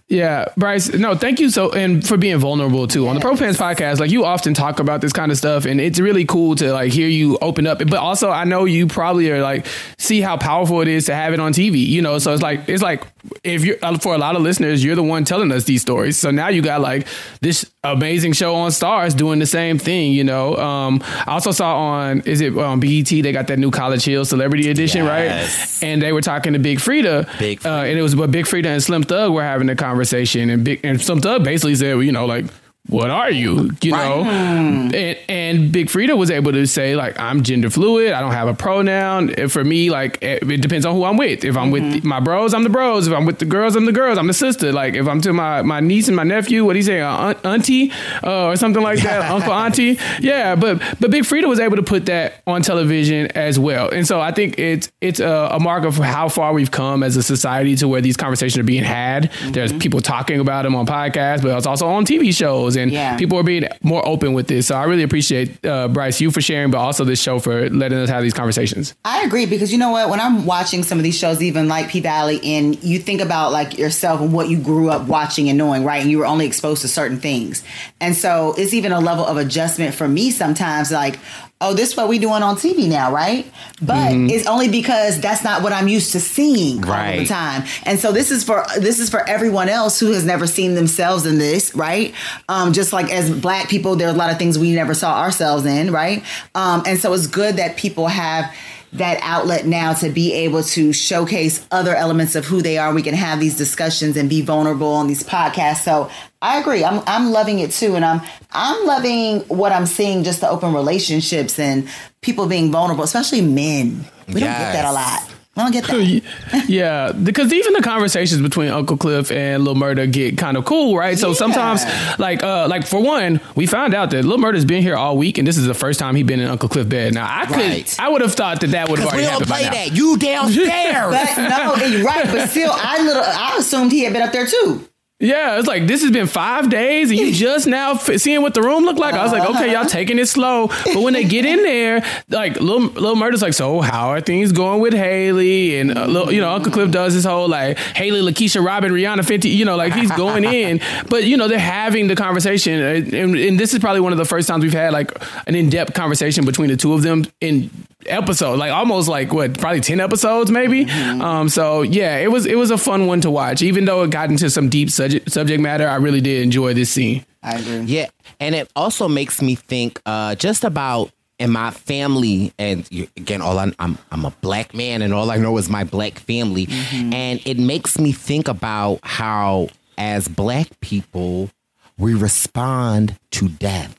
yeah, Bryce. No, thank you so and for being vulnerable too on the Purple Pants podcast. Like you often talk about this kind of stuff, and it's really cool to like hear you open up. But also, I know you probably are like see how powerful it is to have it on TV. You know, so it's like it's like if uh, for a lot of listeners, you're the one telling us these stories. So now you got like this amazing show on Starz doing the same thing. You know, um, I also saw on is it on BET they got that new College Hill Celebrity Edition, Yes. right? And they were talking to Big Freedia, Big uh, and it was but Big Freedia and Slim Thug were having a conversation, and Big and Slim Thug basically said, well, you know, like. What are you? You know, and, and Big Freedia was able to say like I'm gender fluid. I don't have a pronoun. And For me, like it, it depends on who I'm with. If I'm with my bros, I'm the bros. If I'm with the girls, I'm the girls. I'm the sister. Like if I'm to my my niece and my nephew, what do you say, uh, auntie uh, or something like that, uncle, auntie. Yeah, but but Big Freedia was able to put that on television as well, and so I think it's it's a, a mark of how far we've come as a society to where these conversations are being had. There's people talking about them on podcasts, but it's also on TV shows, and Yeah. people are being more open with this. So I really appreciate uh, Bryce you for sharing, but also this show for letting us have these conversations. I agree because you know what? When I'm watching some of these shows, even like P Valley, and you think about like yourself and what you grew up watching and knowing, right? And you were only exposed to certain things, and so it's even a level of adjustment for me sometimes. Like, oh, this is what we doing on TV now, right? But it's only because that's not what I'm used to seeing right. all the time. And so this is for this is for everyone else who has never seen themselves in this, right? Um, just like as black people, there are a lot of things we never saw ourselves in, right? Um, and so it's good that people have that outlet now to be able to showcase other elements of who they are. We can have these discussions and be vulnerable on these podcasts. So I agree. I'm I'm loving it too, and I'm I'm loving what I'm seeing. Just the open relationships and people being vulnerable, especially men. We don't get that a lot. We don't get that. yeah, because even the conversations between Uncle Cliff and Lil Murda get kind of cool, right? So Yeah. sometimes, like, uh, like for one, we found out that Lil Murda's been here all week, and this is the first time he's been in Uncle Cliff bed. Now, I could, Right. I would have thought that that would have Because already we don't happened by play now. that. You downstairs. But no, you're right. But still, I little I assumed he had been up there too. Yeah, it's like this has been five days, and you just now f- seeing what the room looked like. I was like, okay, y'all taking it slow. But when they get in there, like little little murder's like, so how are things going with Haley? And uh, little, you know, Uncle Cliff does his whole like Haley, Lakeisha, Robin, Rihanna, Fenty. You know, like he's going in, but you know they're having the conversation, and, and, this is probably one of the first times we've had like an in depth conversation between the two of them in episode, like almost like what, probably ten episodes maybe. Um, so yeah, it was it was a fun one to watch, even though it got into some deep subject subject matter. I really did enjoy this scene. I agree. Yeah, and it also makes me think uh, just about in my family, and you, again, all I, I'm I'm a black man, and all I know is my black family, and it makes me think about how, as black people, we respond to death.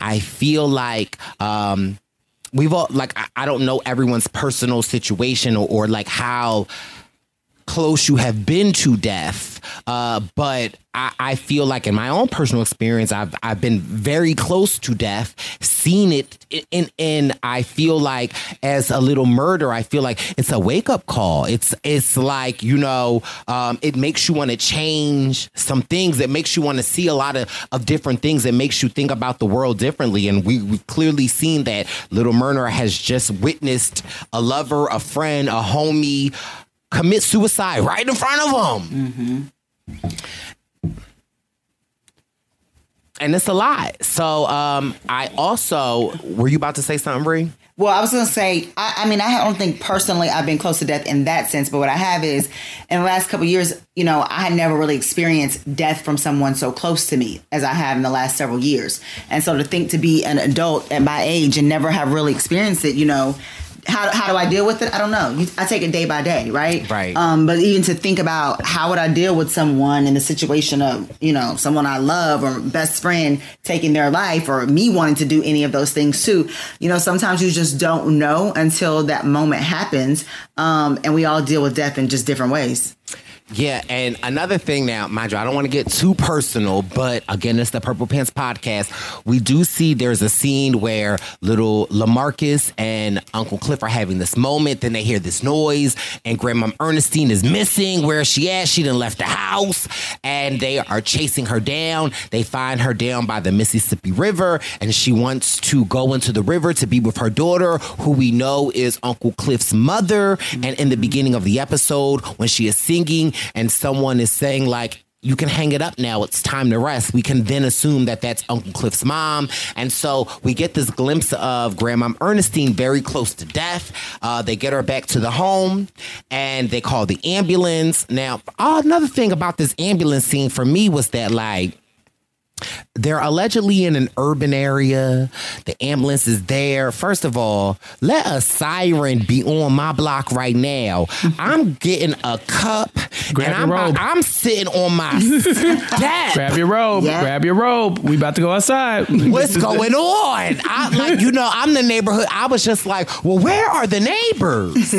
I feel like um, we've all like I, I don't know everyone's personal situation or, or like how close you have been to death. Uh, but I, I feel like in my own personal experience, I've I've been very close to death, seen it, and and I feel like as a little murder, I feel like it's a wake up call. It's it's like you know, um, it makes you want to change some things. It makes you want to see a lot of of different things. It makes you think about the world differently. And we we've clearly seen that little murderer has just witnessed a lover, a friend, a homie commit suicide right in front of him. And it's a lot. So um, I also were you about to say something, Bree? Well, I was gonna say, I, I mean, I don't think personally I've been close to death in that sense, but what I have is, in the last couple of years, you know, I had never really experienced death from someone so close to me as I have in the last several years, and so to think to be an adult at my age and never have really experienced it, you know. How, how do I deal with it? I don't know. You, I take it day by day, right? Right. Um, but even to think about how would I deal with someone in the situation of, you know, someone I love or best friend taking their life or me wanting to do any of those things too. You know, sometimes you just don't know until that moment happens. Um, and we all deal with death in just different ways. Yeah, and another thing now, mind you, I don't want to get too personal, but again, it's the Purple Pants podcast. We do see there's a scene where little Lamarcus and Uncle Cliff are having this moment. Then they hear this noise, and Grandma Ernestine is missing. Where is she at? She didn't left the house, and they are chasing her down. They find her down by the Mississippi River, and she wants to go into the river to be with her daughter, who we know is Uncle Cliff's mother. And in the beginning of the episode, when she is singing, and someone is saying like you can hang it up now. It's time to rest. We can then assume that that's Uncle Cliff's mom. And so we get this glimpse of Grandma Ernestine very close to death. Uh, they get her back to the home and they call the ambulance. Now, another thing about this ambulance scene for me was that, like, they're allegedly in an urban area. The ambulance is there. First of all, let a siren be on my block right now. I'm getting a cup Grab and I'm, robe. I'm sitting on my step. Grab your robe. Yeah. Grab your robe. We about to go outside. What's going on? I like you know, I'm the neighborhood. I was just like, well, where are the neighbors?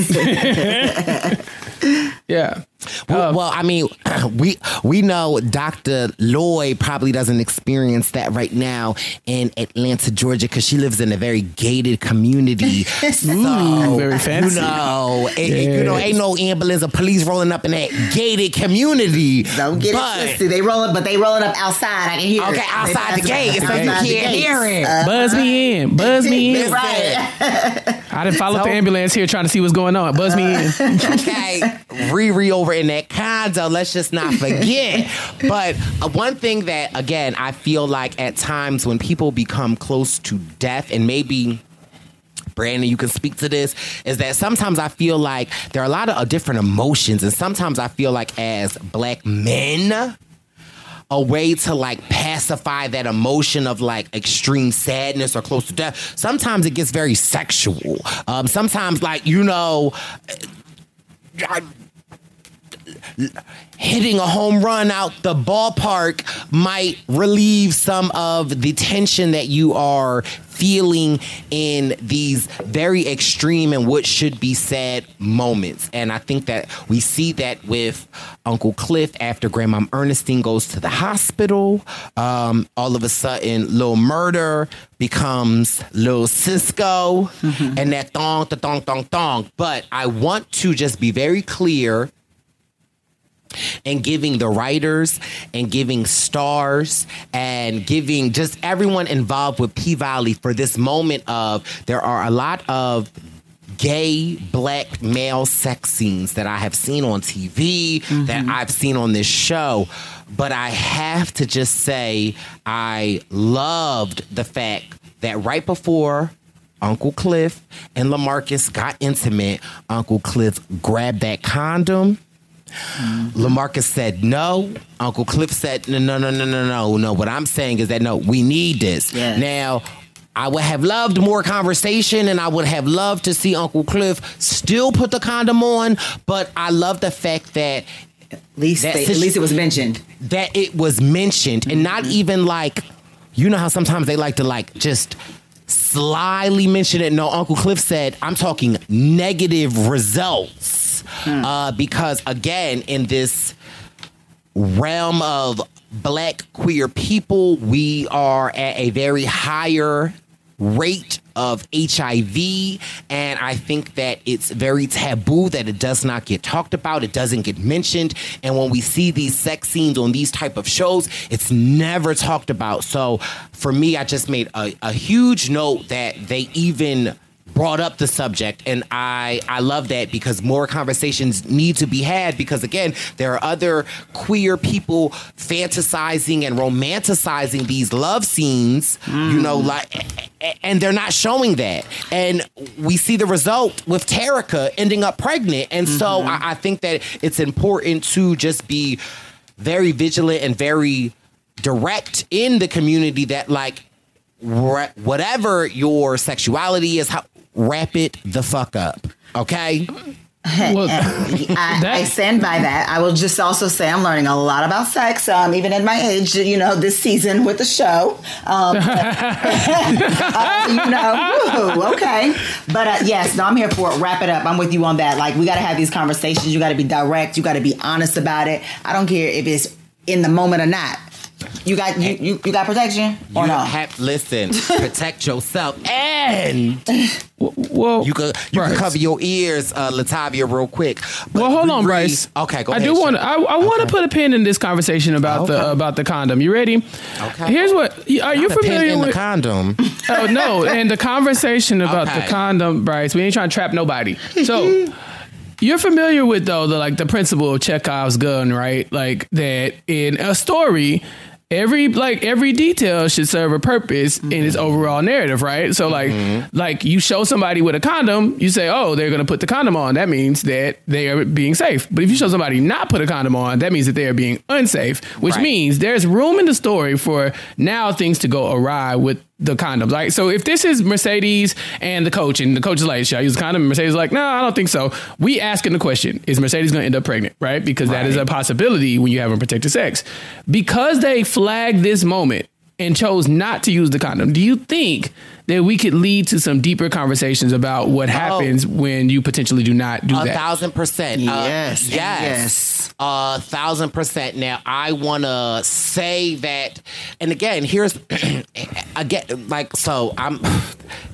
Yeah. Well, well, I mean, we we know Dr. Lloyd probably doesn't experience that right now in Atlanta, Georgia, because she lives in a very gated community. so very fancy. You know, it- it- you know, ain't no ambulance or police rolling up in that gated community. Don't get but, it twisted. They roll up, but they rolling up outside. I can hear it. Okay, outside the gate, so you can't gates. hear it. Uh, Buzz me in. Buzz me in. right. I didn't follow So- the ambulance here trying to see what's going on. Buzz me in. okay, Riri over in that condo. Let's just not forget. but uh, one thing that, again, I feel like at times when people become close to death, and maybe. Brandon, you can speak to this. Is that sometimes I feel like there are a lot of uh, different emotions, and sometimes I feel like as black men, a way to like pacify that emotion of like extreme sadness or close to death. Sometimes it gets very sexual. Um, sometimes, like you know, I- hitting a home run out the ballpark might relieve some of the tension that you are feeling in these very extreme and what should be sad moments. And I think that we see that with Uncle Cliff after Grandma Ernestine goes to the hospital. Um, all of a sudden, Lil Murda becomes Lil Sisqo and that thong, thong, thong, thong. But I want to just be very clear and giving the writers and giving Starz and giving just everyone involved with P Valley for this moment of there are a lot of gay black male sex scenes that I have seen on TV, that mm-hmm. I've seen on this show. But I have to just say, I loved the fact that right before Uncle Cliff and Lamarcus got intimate, Uncle Cliff grabbed that condom. Lamarcus said no. Uncle Cliff said no, no, no, no, no, no, no. What I'm saying is that no, we need this. Yes. Now, I would have loved more conversation and I would have loved to see Uncle Cliff still put the condom on, but I love the fact that At least, they, at least it was mentioned. that it was mentioned and not mm-hmm. even like you know how sometimes they like to like just slyly mention it no uncle cliff said i'm talking negative results uh, because again in this realm of black queer people we are at a very higher rate of HIV and I think that it's very taboo that it does not get talked about it doesn't get mentioned and when we see these sex scenes on these type of shows it's never talked about. So for me I just made a, a huge note that they even brought up the subject and I I love that because more conversations need to be had because again there are other queer people fantasizing and romanticizing these love scenes you know mm. like and they're not showing that. And we see the result with Terica ending up pregnant and so mm-hmm. I, I think that it's important to just be very vigilant and very direct in the community that like whatever your sexuality is how wrap it the fuck up okay Well, I, I stand by that. I will just also say I'm learning a lot about sex, um, even at my age, you know, this season with the show. Um, uh, you know, woo, okay. But uh, yes, no, I'm here for it. Wrap it up. I'm with you on that. Like, we got to have these conversations. You got to be direct. You got to be honest about it. I don't care if it's in the moment or not. You got you, you, you got protection or you no? have listen protect yourself and well, you could you can Bryce. cover your ears uh latavia real quick But well, hold on, Riri- Bryce. okay go I ahead do want. Shay. I, I want to put a pin in this conversation about the about the condom. You ready? Okay. Here's what. Are you Not a pin familiar in the with? condom oh no! And the conversation about Okay. the condom, Bryce. We ain't trying to trap nobody. So. You're familiar with though the like the principle of Chekhov's gun, right? Like that in a story, every like every detail should serve a purpose in its mm-hmm. overall narrative, right? So like mm-hmm. like you show somebody with a condom, you say, "Oh, they're going to put the condom on." That means that they are being safe. But if you show somebody not put a condom on, that means that they are being unsafe, which Right. means there's room in the story for now things to go awry with the condoms. Like, so if this is Mercedes and the coach, and the coach is like, "Should I use a condom?" And Mercedes is like, "No, I don't think so." We asking the question: Is Mercedes going to end up pregnant? Right? Because that is a possibility when you have unprotected sex. Because they flagged this moment and chose not to use the condom. Do you think that we could lead to some deeper conversations about what happens when you potentially do not do a that? thousand percent. Uh, Yes, yes. yes. A thousand percent. Now, I want to say that, and again, here's, again, like, so I'm,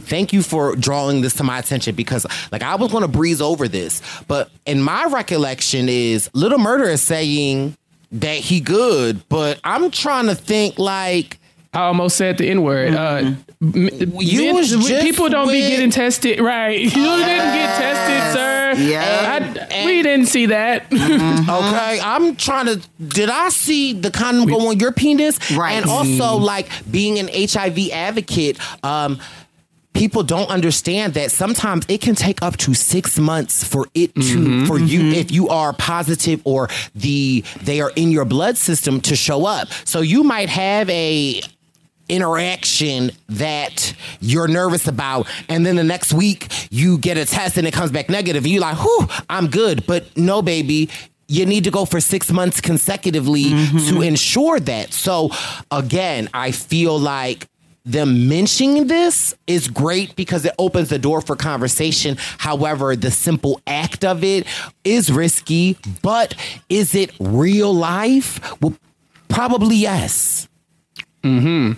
thank you for drawing this to my attention because, like, I was going to breeze over this, but in my recollection is Little Murder is saying that he good, but I'm trying to think, like, I almost said the N word. Uh, mm-hmm. m- You men- people don't be getting tested, right? You didn't get tested, sir. Yeah. We didn't see that. Mm-hmm. Okay, I'm trying to. Did I see the condom go on your penis? Right. And also, mm-hmm. like being an HIV advocate, um, people don't understand that sometimes it can take up to six months for it to for you if you are positive or the they are in your blood system to show up. So you might have a interaction that you're nervous about and then the next week you get a test and it comes back negative and you're like whew i'm good but no baby you need to go for six months consecutively mm-hmm. to ensure that so again i feel like them mentioning this is great because it opens the door for conversation. However, the simple act of it is risky, but is it real life? Well, probably yes. Mm-hmm.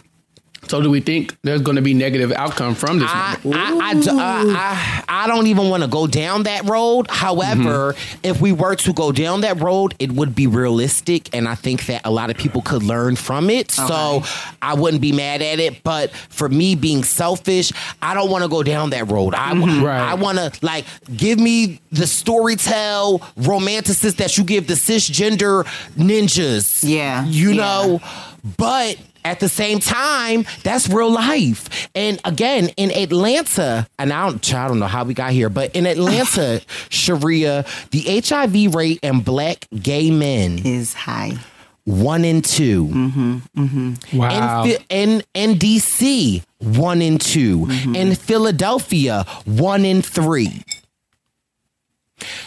So do we think there's going to be negative outcome from this? I, moment? I, I, d- uh, I, I don't even want to go down that road. However, if we were to go down that road, it would be realistic, and I think that a lot of people could learn from it. So I wouldn't be mad at it. But for me, being selfish, I don't want to go down that road. I, Right. I want to like give me the storytell romanticist that you give the cisgender ninjas. Yeah, you yeah. know, but at the same time, that's real life. And again, in Atlanta, and I don't, I don't know how we got here, but in Atlanta, Sharia, the HIV rate in black gay men is high. One in 2 mm-hmm, mm-hmm. Wow. In, in, in DC, one in 2 mm-hmm. In Philadelphia, one in three.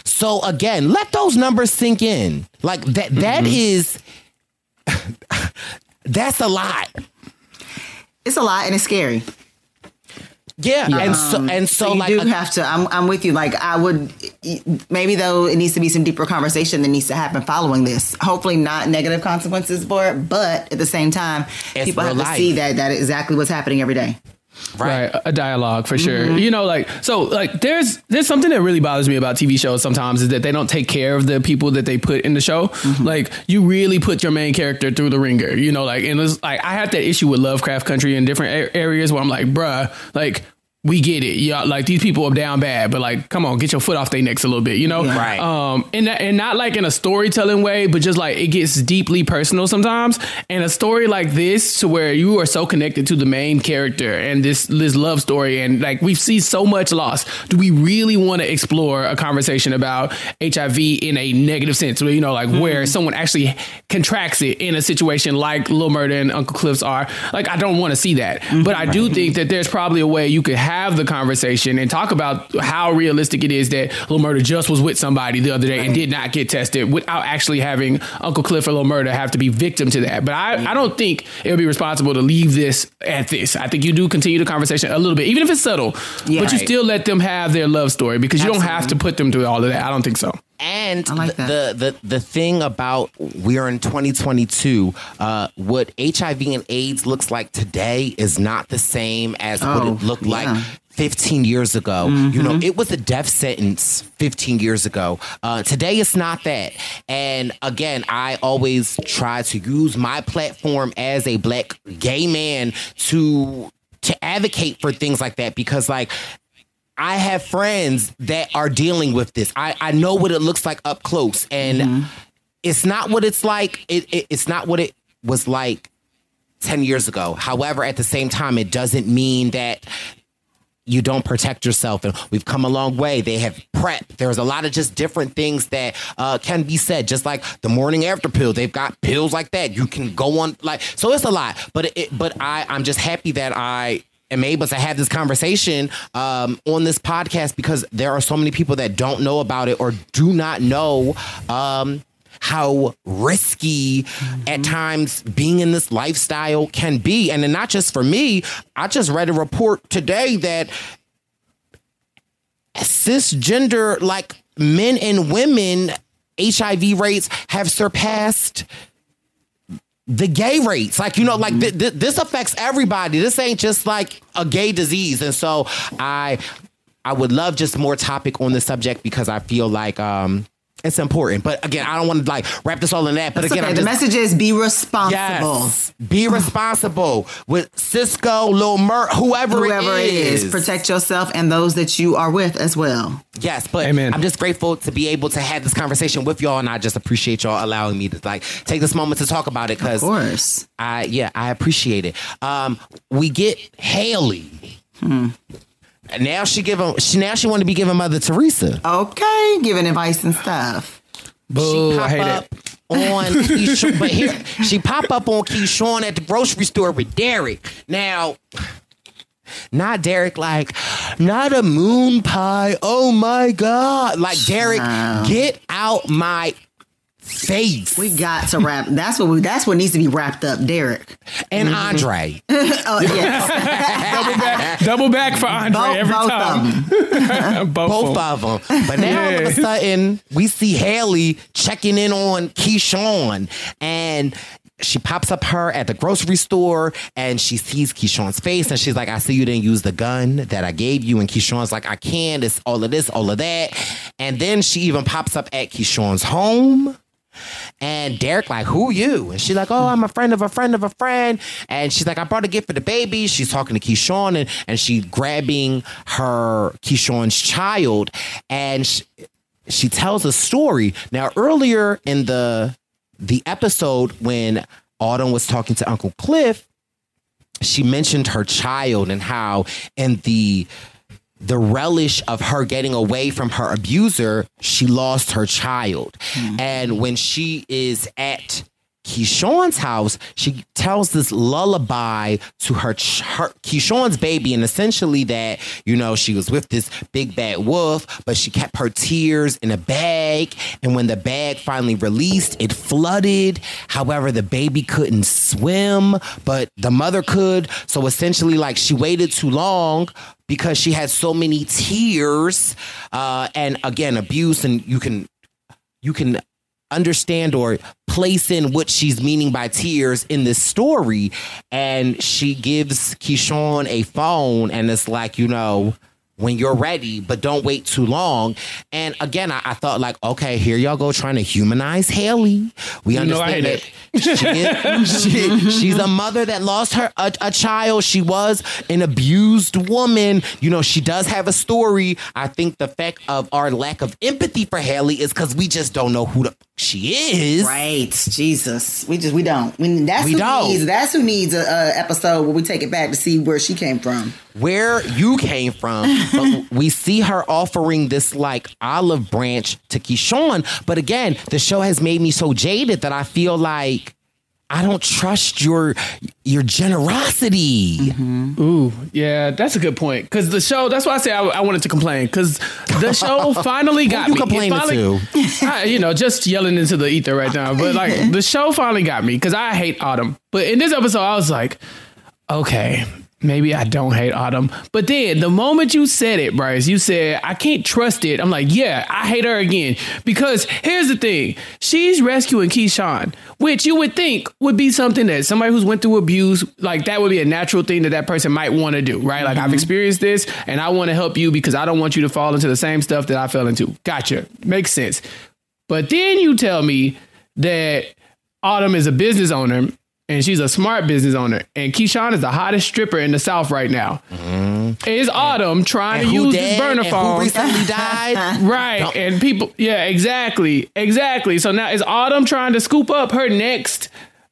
So again, let those numbers sink in. Like that that is that's a lot. It's a lot and it's scary. Yeah, and so Um, and so, you like do a- have to. I'm, I'm with you. Like I would, maybe though it needs to be some deeper conversation that needs to happen following this. Hopefully not negative consequences for it, but at the same time, people have real to see that that exactly what's happening every day. Right a- a dialogue for sure Mm-hmm. you know like so like there's there's something that really bothers me about tv shows sometimes is that they don't take care of the people that they put in the show Mm-hmm. like you really put your main character through the ringer you know like and it's like i had that issue with lovecraft country in different a- areas where i'm like bruh like we get it, yeah. Like these people are down bad, but like, come on, get your foot off their necks a little bit, you know? Right. Um, and that, and not like in a storytelling way, but just like it gets deeply personal sometimes. And a story like this, to where you are so connected to the main character and this this love story, and like we've seen so much loss. Do we really want to explore a conversation about HIV in a negative sense, where you know, like where someone actually contracts it in a situation like Lil Murda and Uncle Cliff's are? Like, I don't want to see that, but I do think that there's probably a way you could have the conversation and talk about how realistic it is that Lil Murda just was with somebody the other day and did not get tested without actually having Uncle Cliff or Lil Murda have to be victim to that. But I, I mm-hmm. don't think it would be responsible to leave this at this. I think you do continue the conversation a little bit, even if it's subtle, Yeah. but you Right. still let them have their love story because you don't have to put them through all of that. I don't think so. And like the, the the thing about we're in 2022, uh, what HIV and AIDS looks like today is not the same as what Oh, it looked like 15 years ago. You know, it was a death sentence 15 years ago. Uh, today, it's not that. And again, I always try to use my platform as a black gay man to to advocate for things like that because like I have friends that are dealing with this. I, I know what it looks like up close, and it's not what it's like. It, it it's not what it was like ten years ago. However, at the same time, it doesn't mean that you don't protect yourself. And we've come a long way. They have PrEP. There's a lot of just different things that uh, can be said. Just like the morning after pill, they've got pills like that. You can go on like so. It's a lot, but it, but I I'm just happy that I am able to have this conversation um, on this podcast because there are so many people that don't know about it or do not know. Um, how risky at times being in this lifestyle can be. And then not just for me, I just read a report today that cisgender, like men and women, HIV rates have surpassed the gay rates. Like, you know, like th- th- this affects everybody. This ain't just like a gay disease. And so I I would love just more topic on the subject because I feel like um it's important. But again, I don't want to like wrap this all in that. But It's again, okay. I'm the just, message is be responsible. Yes. Be responsible with Sisqo, Lil Mer, whoever, Whoever it is. protect yourself and those that you are with as well. Yes, but Amen. I'm just grateful to be able to have this conversation with y'all, and I just appreciate y'all allowing me to like take this moment to talk about it because, Of because course. I yeah I appreciate it. Um, we get Haley. Now she give him. She now she want to be giving Mother Teresa. Okay, giving advice and stuff. Boo, she I pop hate up it. on Keyshawn, but here she pop up on Keyshawn at the grocery store with Derek. Now, not Derek like not a moon pie. Oh my god! Like Derek, get out my face. We got to wrap. That's what we. That's what needs to be wrapped up, Derek. and mm-hmm. Andre. Oh yes, Double back, double back for Andre both, every both time. of them. both, both of them. But now all of a sudden, we see Haley checking in on Keyshawn, and she pops up her at the grocery store and she sees Keyshawn's face and she's like, I see you didn't use the gun that I gave you. And Keyshawn's like, I can. It's all of this, all of that. And then she even pops up at Keyshawn's home. And Derek like, who you? And she's like, oh, I'm a friend of a friend of a friend. And she's like, I brought a gift for the baby. She's talking to Keyshawn and, and she grabbing her Keyshawn's child. And she, she tells a story. Now, earlier in the the episode when Autumn was talking to Uncle Cliff, she mentioned her child and how in the the relish of her getting away from her abuser, she lost her child. Hmm. And when she is at Keyshawn's house, she tells this lullaby to her, her Keyshawn's baby, and essentially that you know she was with this big bad wolf, but she kept her tears in a bag, and when the bag finally released, it flooded. However, the baby couldn't swim, but the mother could. So essentially, like she waited too long because she had so many tears, uh, and again, abuse, and you can you can understand or place in what she's meaning by tears in this story. And she gives Keyshawn a phone and it's like, you know, when you're ready, but don't wait too long. And again, I, I thought like, okay, here y'all go trying to humanize Haley. We You understand that she is- she- she's a mother that lost her a, a child. She was an abused woman. You know, she does have a story. I think the fact of our lack of empathy for Haley is because we just don't know who fuck she is. Right, Jesus. We just we don't. We, that's We who don't. needs. That's who needs a, a episode where we take it back to see where she came from. where you came from. but we see her offering this like olive branch to Keyshawn. But again, the show has made me so jaded that I feel like I don't trust your your generosity. Mm-hmm. Ooh, yeah, that's a good point. Because the show, that's why I say I, I wanted to complain. Because the show finally got you me. Complaining finally- I, you know, just yelling into the ether right now. But like, the show finally got me because I hate Autumn. But in this episode, I was like, okay, maybe I don't hate Autumn. But then the moment you said it, Bryce, you said, I can't trust it. I'm like, yeah, I hate her again. Because here's the thing she's rescuing Keyshawn, which you would think would be something that somebody who's went through abuse, like that would be a natural thing that that person might want to do, right? Like, I've mm-hmm. experienced this and I want to help you because I don't want you to fall into the same stuff that I fell into. Gotcha. Makes sense. But then you tell me that Autumn is a business owner and she's a smart business owner. And Keyshawn is the hottest stripper in the South right now. Mm-hmm. Is Autumn trying to use dead this burner and who recently died? right. And people, yeah, exactly. Exactly. So now is Autumn trying to scoop up her next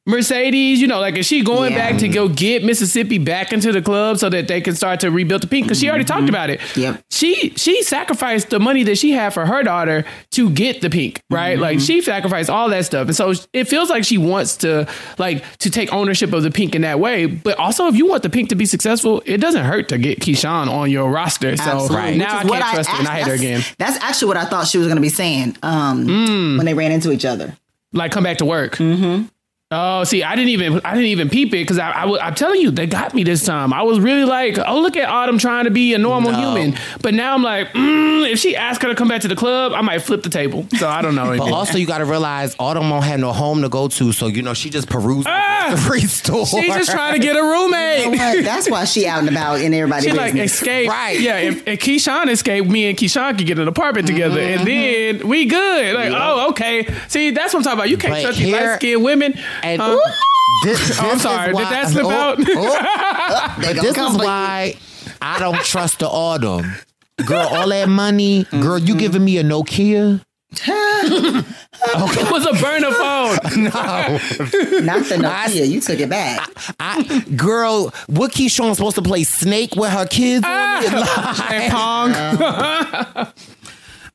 Mercedes? You know, like is she going Yeah. back to go get Mississippi back into the club so that they can start to rebuild the Pynk? Because she already talked about it. Yep. She she sacrificed the money that she had for her daughter to get the Pynk, right? Like she sacrificed all that stuff. And so it feels like she wants to like to take ownership of the Pynk in that way. But also if you want the Pynk to be successful, it doesn't hurt to get Keyshawn on your roster. So Absolutely. now I can't trust her and I hate her again. That's actually what I thought she was going to be saying um, Mm. when they ran into each other. like come back to work. Mm-hmm. Oh, see, I didn't even I didn't even peep it because I, I w- I'm telling you, they got me this time. I was really like, oh, look at Autumn trying to be a normal No. human, but now I'm like, mm, if she asks her to come back to the club, I might flip the table. So I don't know. But also, you got to realize Autumn don't have no home to go to, so you know she just perused Ah! the free store. She's just trying to get a You know roommate. That's why she out and about in everybody. She like escape, Right. Yeah, if, if Keyshawn escaped, me and Keyshawn could get an apartment together, and then we good. Like, oh, okay. See, that's what I'm talking about. You can't But trust these light skinned women. And Huh? this, Oh, I'm sorry. is Did why- that slip oh, out? oh. They gonna this is why I don't trust the Autumn. Girl, all that money, girl, you mm-hmm. giving me a Nokia? it was a burner phone. No. Not the Nokia. You took it back. I, girl, what Keyshawn supposed to play Snake with her kids? on ah! it? and Pong.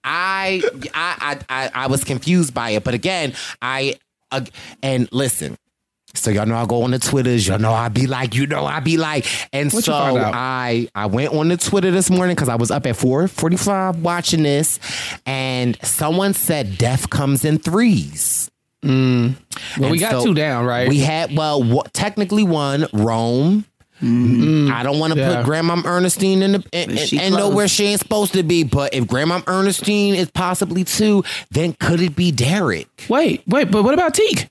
I, I, I, I, I was confused by it, but again, I, uh, and listen. So y'all know I go on the Twitters. Y'all know I be like, you know, I be like, and What so? I I went on the Twitter this morning because I was up at four forty five watching this, and someone said death comes in threes. Mm. Well, we got so two down, right? We had well, wha- technically one Rome. I don't want to Yeah. put Grandma Ernestine in the and, But and know where she ain't supposed to be. But if Grandma Ernestine is possibly two, then could it be Derek? wait, wait, but what about Teak?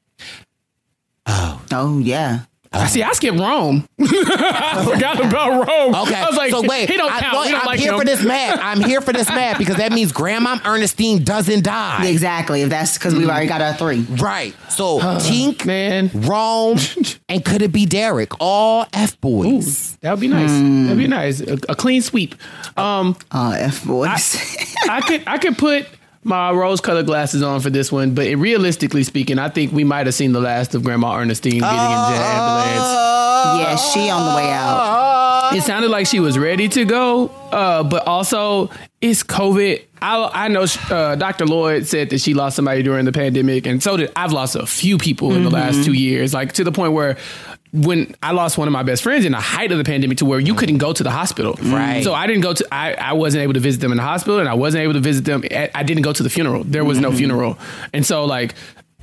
Oh, oh yeah. I see. I skipped Rome. I forgot about Rome. Okay. I was like, so wait, he don't I, count. he don't am like here him. for this math. I'm here for this math because that means Grandma Ernestine doesn't die. Exactly. If that's because we've already got our three. Right. So Tink, man. Rome, and could it be Derek? All F boys. That would be nice. That'd be nice. A, a clean sweep. Um, uh, F boys. I could I could put my rose colored glasses on for this one, but realistically speaking, I think we might have seen the last of Grandma Ernestine getting into the ambulance. yeah, she on the way out. It sounded like she was ready to go, uh, but also it's COVID. I, I know uh, Dr. Lloyd said that she lost somebody during the pandemic, and so did I've lost a few people in the last two years, like to the point where when I lost one of my best friends in the height of the pandemic to where you couldn't go to the hospital. Right. So I didn't go to, I, I wasn't able to visit them in the hospital and I wasn't able to visit them. At, I didn't go to the funeral. There was no mm-hmm. funeral. And so like,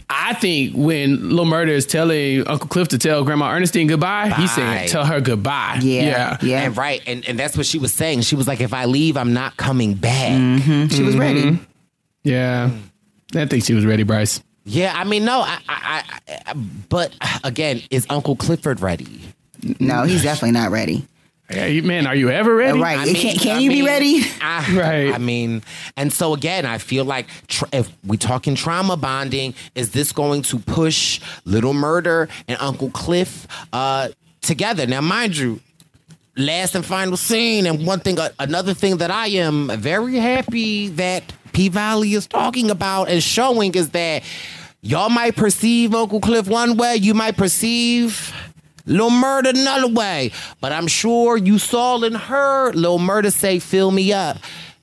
I think when Lil Murda is telling Uncle Cliff to tell Grandma Ernestine goodbye, he's Bye. saying, tell her goodbye. Yeah. Yeah. And right, and, and that's what she was saying. She was like, if I leave, I'm not coming back. Mm-hmm. She was ready. Mm-hmm. Yeah. I think she was ready, Bryce. Yeah, I mean, no, I, I, I, but again, is Uncle Clifford ready? No, he's definitely not ready. Hey, man, are you ever ready? Right. I mean, can can I you be ready? I, Right. I mean, and so again, I feel like tr- if we're talking trauma bonding, is this going to push Little Murda and Uncle Cliff uh, together? Now, mind you, last and final scene, and one thing, another thing that I am very happy that P Valley is talking about and showing is that y'all might perceive Uncle Cliff one way, you might perceive. Lil Murda another way. But I'm sure you saw and heard Lil Murda say, fill me up.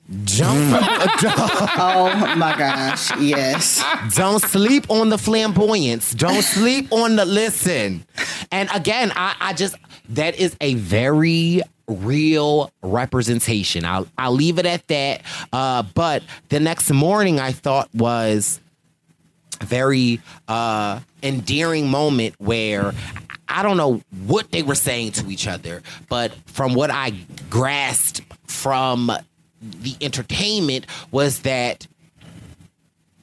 Don't, mm. Oh my gosh. Yes. don't sleep on the flamboyance. Don't sleep on the listen. And again, I, I just that is a very real representation. I'll I'll leave it at that. Uh, but the next morning I thought was a very uh, endearing moment where I don't know what they were saying to each other, but from what I grasped from the entertainment was that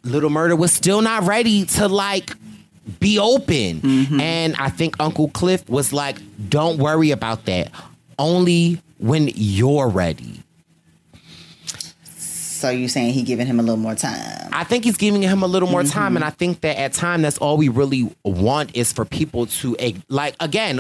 Little Murda was still not ready to like be open. And I think Uncle Cliff was like, don't worry about that. Only when you're ready. So you're saying he giving him a little more time? I think he's giving him a little more time, and I think that at time that's all we really want is for people to eh, like again.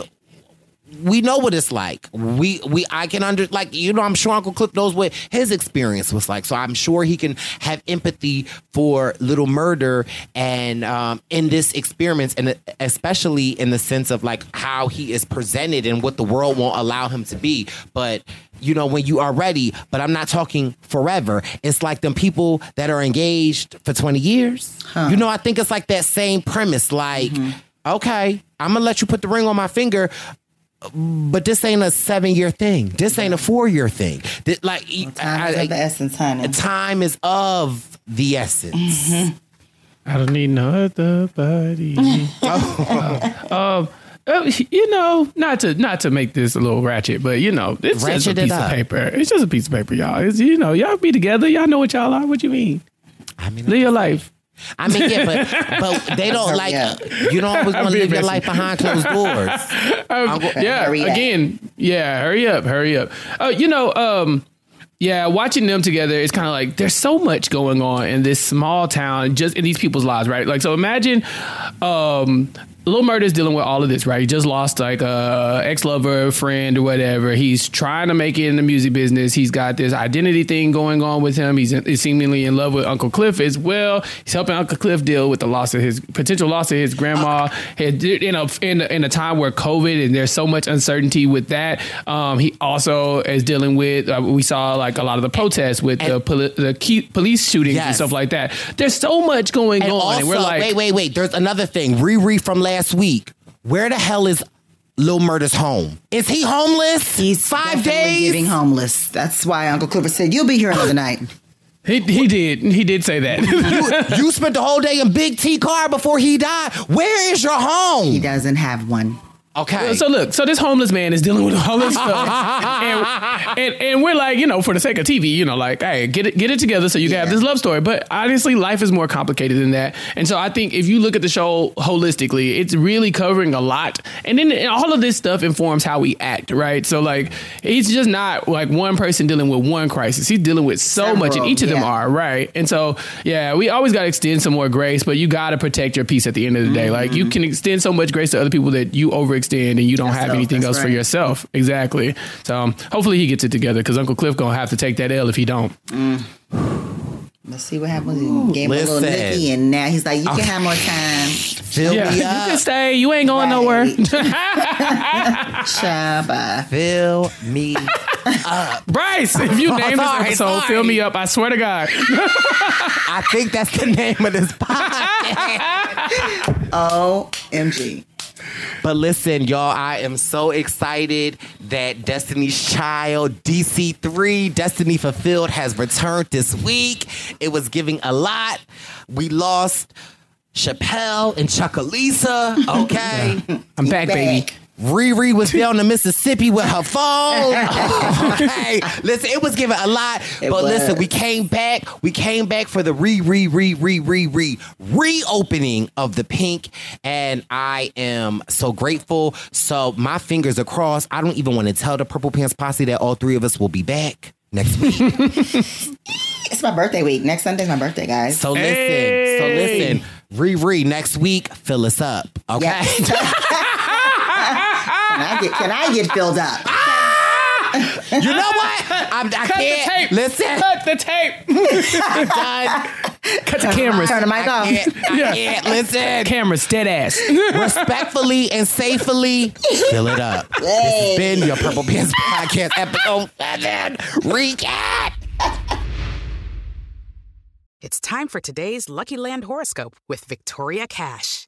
We know what it's like. We we I can under like you know I'm sure Uncle Cliff knows what his experience was like. So I'm sure he can have empathy for Little Murda and um, in this experience, and especially in the sense of like how he is presented and what the world won't allow him to be. But you know when you are ready. But I'm not talking forever. It's like them people that are engaged for 20 years. You know I think it's like that same premise. Like okay, I'm gonna let you put the ring on my finger but this ain't a seven year thing. This ain't a four year thing. This, like Time is I- of the essence, honey. time is of the essence. I don't need no other body. um, uh, you know, not to not to make this a little ratchet, but you know, it's just a piece of paper. It's just a piece of paper, y'all. It's, you know, y'all be together. Y'all know what y'all are. What you mean? I mean, Live your life. I mean, yeah, but, but they don't like Yeah. you don't always want to being live your life behind closed doors. Um, yeah, Hurry up. again, yeah, hurry up, hurry up. Uh, you know, um, yeah, watching them together, it's kind of like there's so much going on in this small town, just in these people's lives, right? Like, so imagine, um, Lil Murda's dealing with all of this, right? He just lost like a ex lover, friend, or whatever. He's trying to make it in the music business. He's got this identity thing going on with him. He's, he's seemingly in love with Uncle Cliff as well. He's helping Uncle Cliff deal with the loss of his potential loss of his grandma. Had- in a in a, in a time where COVID and there's so much uncertainty with that. Um, he also is dealing with. Uh, we saw like a lot of the protests with the poli- the key, police shootings and stuff like that. There's so much going And on, also, and we're like, wait, wait, wait. There's another thing. Riri from last week. Where the hell is Lil Murda's home? Is he homeless? He's five days. Giving homeless. That's why Uncle Clifford said you'll be here another night. He he did he did say that. you, you spent the whole day in Big T car before he died. Where is your home? He doesn't have one. Okay. So look, so this homeless man is dealing with all this stuff, and, and and we're like, you know, for the sake of TV, you know, like, hey, get it get it together so you can have this love story. But honestly, life is more complicated than that. And so I think if you look at the show holistically, it's really covering a lot, and then and all of this stuff informs how we act, right? So like, he's just not like one person dealing with one crisis. He's dealing with so much, and each of them are right. And so yeah, we always got to extend some more grace, but you got to protect your peace at the end of the day. Like you mm-hmm. can extend so much grace to other people that you overextend and you don't have anything that's else for yourself. Exactly. So um, hopefully he gets it together because Uncle Cliff gonna have to take that L if he don't. Let's see what happens. He gave him a little listen. nookie, and now he's like, "You can have more time." Fill Yeah, me you can stay. You ain't going Right. nowhere. Shabba. Fill me up, Bryce, if you name this sorry, episode, sorry. fill me up. I swear to God. I think that's the name of this podcast. OMG. But listen, y'all, I am so excited that Destiny's Child DC3 Destiny Fulfilled has returned this week. It was giving a lot. We lost Chappelle and Chuckalisa, okay? I'm back, baby. Riri was down in Mississippi with her phone. okay. Listen, it was giving a lot. It but listen, we came back. We came back for the re, re, re, re, re, re, reopening of the Pynk. And I am so grateful. So my fingers are crossed. I don't even want to tell the Purple Pants Posse that all three of us will be back next week. It's my birthday week. Next Sunday's my birthday, guys. So listen, so Hey. listen. Riri, next week, fill us up. Okay. Yeah. Can I get can I get filled up? you know what? I'm, I Cut the can't. tape. Listen. Cut the tape. Done. Cut the cameras. Turn the mic I off. can't, I Yeah. can't listen. Cameras, dead ass. Respectfully and safely, fill it up. This has been your Purple Pants Podcast episode 7 recap. It's time for today's Lucky Land horoscope with Victoria Cash.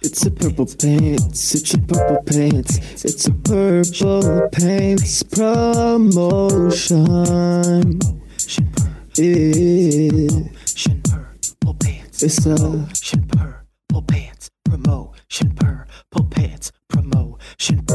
It's a purple pants, it's a purple pants, it's a purple pants promotion. It's a. Purple pants promotion. Purple pants promotion.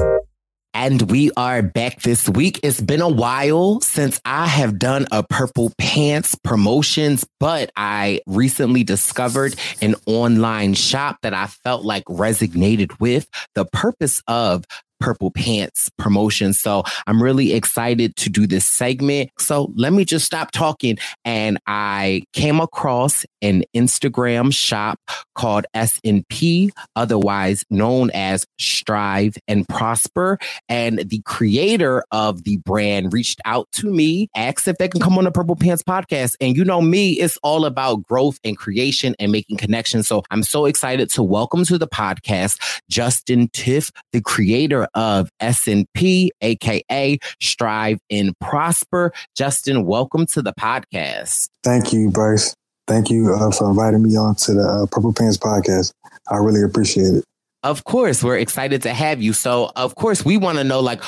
And we are back this week. It's been a while since I have done a Purple Pants promotions, but I recently discovered an online shop that I felt like resonated with the purpose of Purple Pants promotion. So I'm really excited to do this segment. So let me just stop talking. And I came across an Instagram shop called SNP, otherwise known as Strive and Prosper. And the creator of the brand reached out to me, asked if they can come on the Purple Pants podcast. And you know me, it's all about growth and creation and making connections. So I'm so excited to welcome to the podcast Justin Tiff, the creator of SNP, aka Strive and Prosper. Justin, welcome to the podcast. Thank you, Bryce. Thank you uh, for inviting me on to the uh, Purple Pants podcast. I really appreciate it. Of course, we're excited to have you. So, of course, we want to know like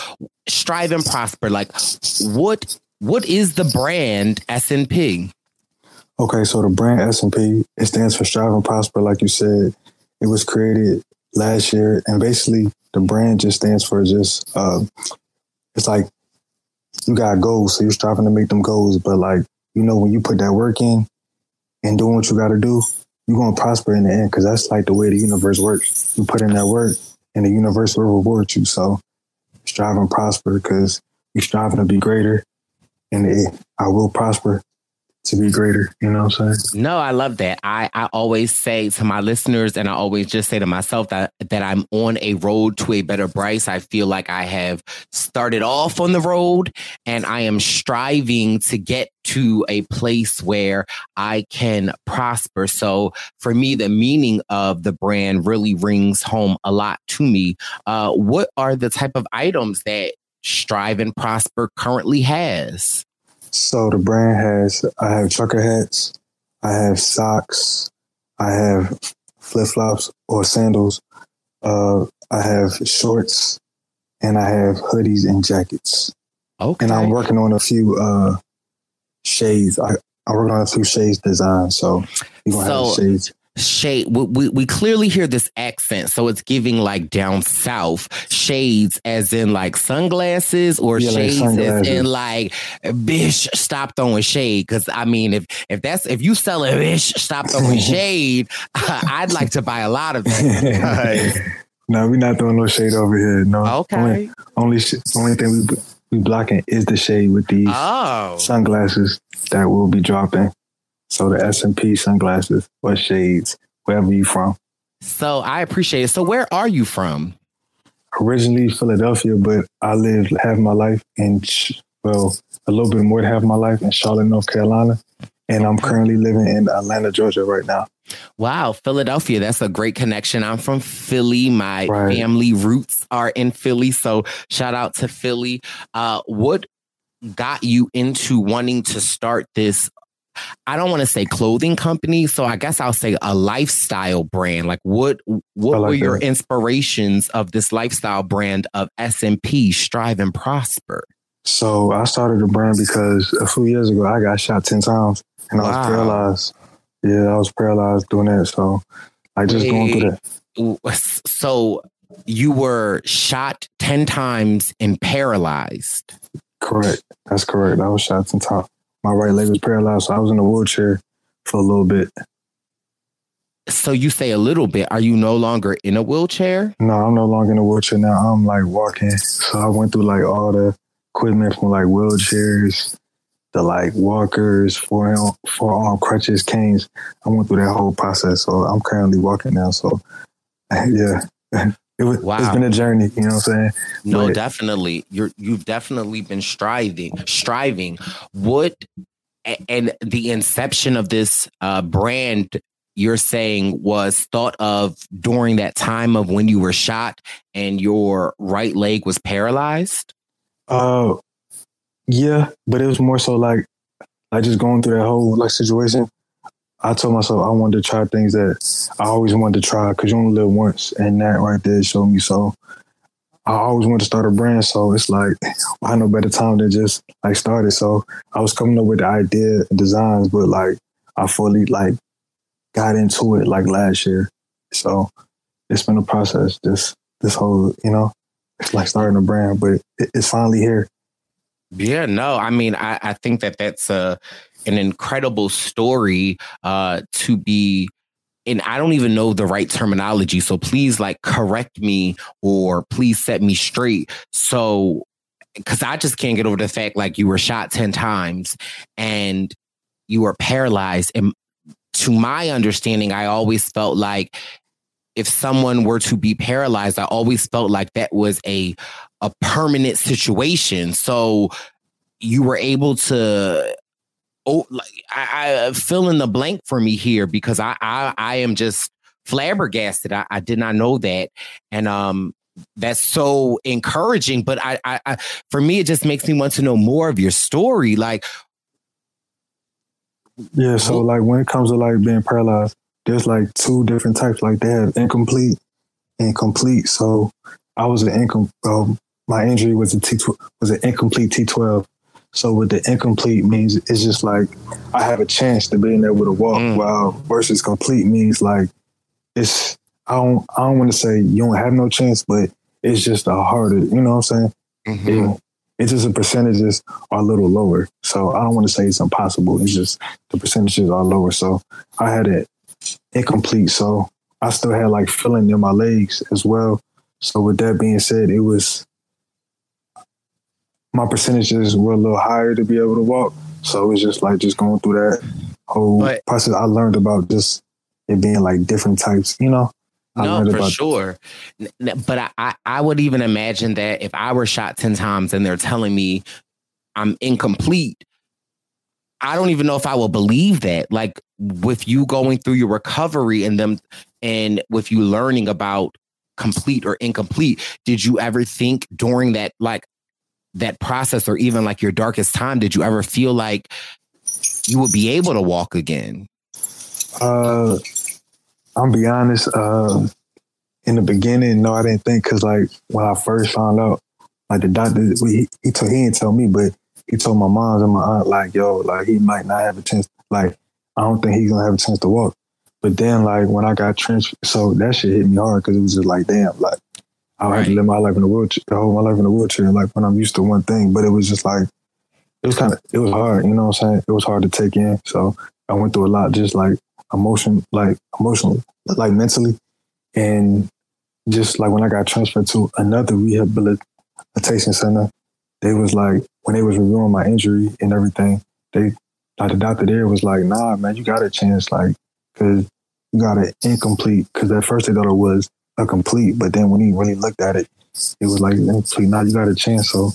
strive and prosper. Like, what what is the brand SNP? Okay, so the brand S&P, it stands for Strive and Prosper, like you said. It was created last year, and basically the brand just stands for just, uh, it's like you got goals, so you're striving to make them goals. But like, you know, when you put that work in and doing what you got to do, you're gonna prosper in the end because that's like the way the universe works. You put in that work, and the universe will reward you. So strive and prosper because you're striving to be greater, and it, I will prosper to be greater. You know what I'm saying? No, I love that. I, I always say to my listeners, and I always just say to myself that that I'm on a road to a better Bryce. I feel like I have started off on the road, and I am striving to get to a place where I can prosper. So for me, the meaning of the brand really rings home a lot to me. Uh, what are the type of items that Strive and Prosper currently has? So the brand has I have trucker hats, I have socks, I have flip flops or sandals, uh, I have shorts, and I have hoodies and jackets. Okay. And I'm working on a few uh, shades. I, I'm working on a few shades designs. So you're gonna have So- shades. Shade, we, we, we clearly hear this accent, so it's giving like down south shades, as in like sunglasses, or Yeah, like shades as in like bish, stop throwing shade. Because I mean, if if that's if you sell a bish, stop throwing shade, I'd like to buy a lot of that. no, we're not throwing no shade over here. No. Okay. Only only, sh- only thing we we blocking is the shade with these Oh. sunglasses that will be dropping. So the S and P sunglasses or shades, wherever you from. so I appreciate it. So where are you from? Originally Philadelphia, but I lived half my life in well, a little bit more than half my life in Charlotte, North Carolina, and I'm currently living in Atlanta, Georgia, right now. Wow, Philadelphia. That's a great connection. I'm from Philly. My family roots are in Philly. So shout out to Philly. Uh, what got you into wanting to start this? I don't want to say clothing company, so I guess I'll say a lifestyle brand. Like what what like were your that. inspirations of this lifestyle brand of SNP Strive and Prosper? So I started the brand because a few years ago I got shot ten times and I was paralyzed. Yeah, I was paralyzed doing that. So I just going through that. So you were shot 10 times and paralyzed. Correct. That's correct. I was shot ten times. My right leg was paralyzed, so I was in a wheelchair for a little bit. So you say a little bit. Are you no longer in a wheelchair? No, I'm no longer in a wheelchair now. I'm like walking. So I went through like all the equipment from like wheelchairs, the like walkers, forearm, forearm crutches, canes. I went through that whole process. So I'm currently walking now. So yeah, it was, it's Wow. been a journey. You know what I'm saying? No, But- definitely. You're you've definitely been striving, striving. What and the inception of this uh brand you're saying was thought of during that time of when you were shot and your right leg was paralyzed? Uh, yeah, but it was more so like, like just going through that whole like situation. I told myself I wanted to try things that I always wanted to try because you only live once, and that right there showed me. So I always wanted to start a brand, so it's like why no better time than just like start it. So I was coming up with the idea and designs, but like I fully like got into it like last year. So it's been a process. This this whole you know, it's like starting a brand, but it, it's finally here. Yeah, no, I mean, I, I think that that's a an incredible story uh, to be. And I don't even know the right terminology, so please, like, correct me or please set me straight. So, because I just can't get over the fact, like, you were shot ten times and you were paralyzed. And to my understanding, I always felt like if someone were to be paralyzed, I always felt like that was a a permanent situation. So you were able to oh like I, I fill in the blank for me here because I I, I am just flabbergasted. I, I did not know that. And um that's so encouraging. But I, I, I for me it just makes me want to know more of your story. Like Yeah, so like when it comes to like being paralyzed, there's like two different types. Like they have incomplete and complete. So I was an income. Um, my injury was a T was an incomplete T12. So with the incomplete means it's just like I have a chance to being able to walk. Mm. While versus complete means like it's I don't I don't want to say you don't have no chance, but it's just a harder. You know what I'm saying? Mm-hmm. Yeah. It's just the percentages are a little lower. So I don't want to say it's impossible. It's just the percentages are lower. So I had it incomplete. So I still had like feeling in my legs as well. So with that being said, it was my percentages were a little higher to be able to walk. So it was just like just going through that whole But- process. I learned about just it being like different types, you know. I No, for sure. But I, I, I would even imagine that if I were shot 10 times and they're telling me I'm incomplete, I don't even know if I will believe that. Like with you going through your recovery and them and with you learning about complete or incomplete, did you ever think during that like that process or even like your darkest time, did you ever feel like you would be able to walk again? Uh, I'm be honest. Uh, in the beginning, no, I didn't think because like when I first found out, like the doctor, he he, told, he didn't tell me, but he told my mom and my aunt, like, yo, like he might not have a chance. Like, I don't think he's gonna have a chance to walk. But then, like when I got transferred, so that shit hit me hard because it was just like, damn, like I had to live my life in a wheelchair, the whole my life in a wheelchair. Like when I'm used to one thing, but it was just like it was kind of it was hard. You know what I'm saying? It was hard to take in. So I went through a lot, just like emotion, like emotionally, like mentally, and just like when I got transferred to another rehabilitation center, they was like when they was reviewing my injury and everything, they like the doctor there was like, nah, man, you got a chance, like, cause you got it incomplete. Cause at first they thought it was a complete, but then when he really looked at it, it was like incomplete. Now you got a chance. So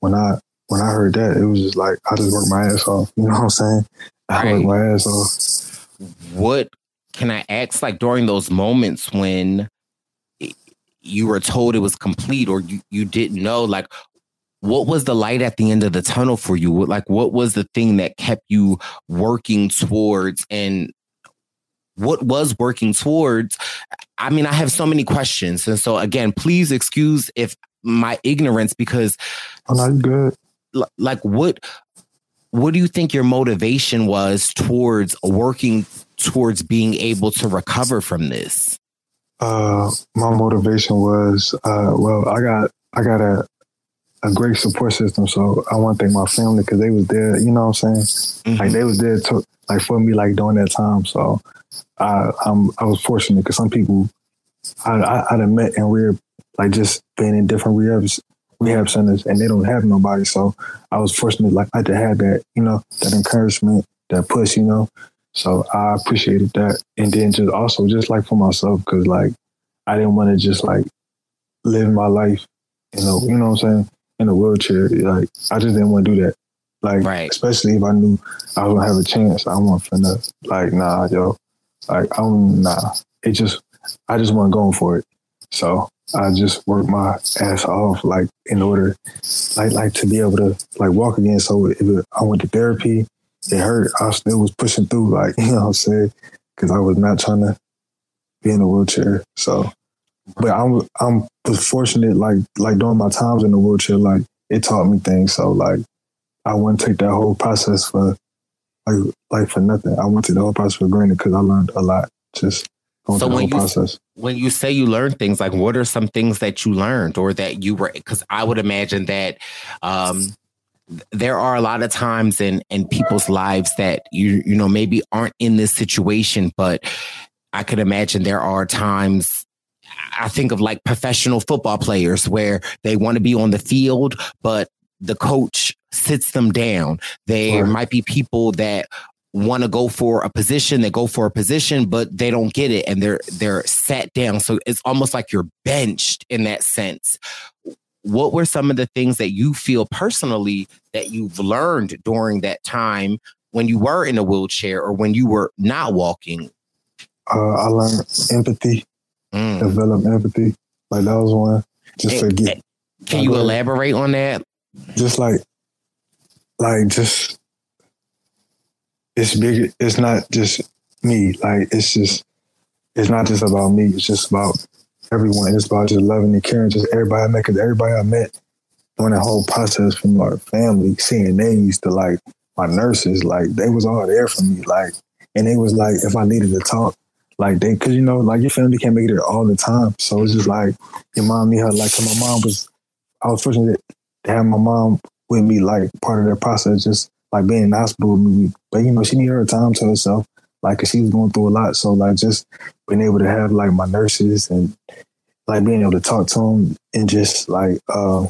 when I when I heard that, it was just like I just worked my ass off. You know what I'm saying? I worked my ass off. what can I ask like during those moments when you were told it was complete or you, you didn't know like what was the light at the end of the tunnel for you like what was the thing that kept you working towards and what was working towards i mean i have so many questions. And so again please excuse if my ignorance because oh, no, good. Like what what do you think your motivation was towards working towards being able to recover from this? Uh, my motivation was, uh, well, I got I got a a great support system, so I want to thank my family because they was there. You know what I'm saying? Like mm-hmm. they was there to like for me like during that time. So I I'm I was fortunate because some people I I I'd have met and we're like just being in different rehab rehab centers and they don't have nobody. So I was fortunate like I had to have that you know that encouragement that push. You know. So I appreciated that. And then just also just like for myself, because like I didn't want to just like live my life, you know, you know what I'm saying, in a wheelchair. Like I just didn't want to do that. Like especially if I knew I was gonna have a chance. I want finna like nah, yo. Like I'm nah. It just I just wasn't going for it. So I just worked my ass off like in order like like to be able to like walk again. So if it, I went to therapy, it hurt. I still was pushing through, like you know what I'm saying, because I was not trying to be in a wheelchair. So, but I'm I'm was fortunate, like like during my times in the wheelchair, like it taught me things. So like I wouldn't take that whole process for like like for nothing. I went through the whole process for granted because I learned a lot just going So through the whole you process. when you say you learned things, like what are some things that you learned or that you were? Because I would imagine that um, there are a lot of times in in people's lives that you you know maybe aren't in this situation, but I could imagine there are times. I think of like professional football players where they want to be on the field, but the coach sits them down. There might be people that want to go for a position, they go for a position, but they don't get it and they're they're sat down. So it's almost like you're benched in that sense. What were some of the things that you feel personally that you've learned during that time when you were in a wheelchair or when you were not walking? Uh, I learned empathy, Mm. develop empathy. Like that was one. Just to get. Can you elaborate on that? Just like, like just, it's bigger. It's not just me. Like it's just, it's not just about me. It's just about everyone. It's about just loving and caring. Just everybody I met. Cause everybody I met during the whole process, from our family, CNAs to like my nurses, like they was all there for me. Like, and it was like if I needed to talk, like they, cause you know, like your family can't make it there all the time. So it's just like your mom need her. Like, 'cause my mom was, I was fortunate to have my mom with me, like part of that process, just like being in the hospital with me. But you know, she needed her time to herself, like, cause she was going through a lot. So like, just being able to have like my nurses and like being able to talk to them and just like uh,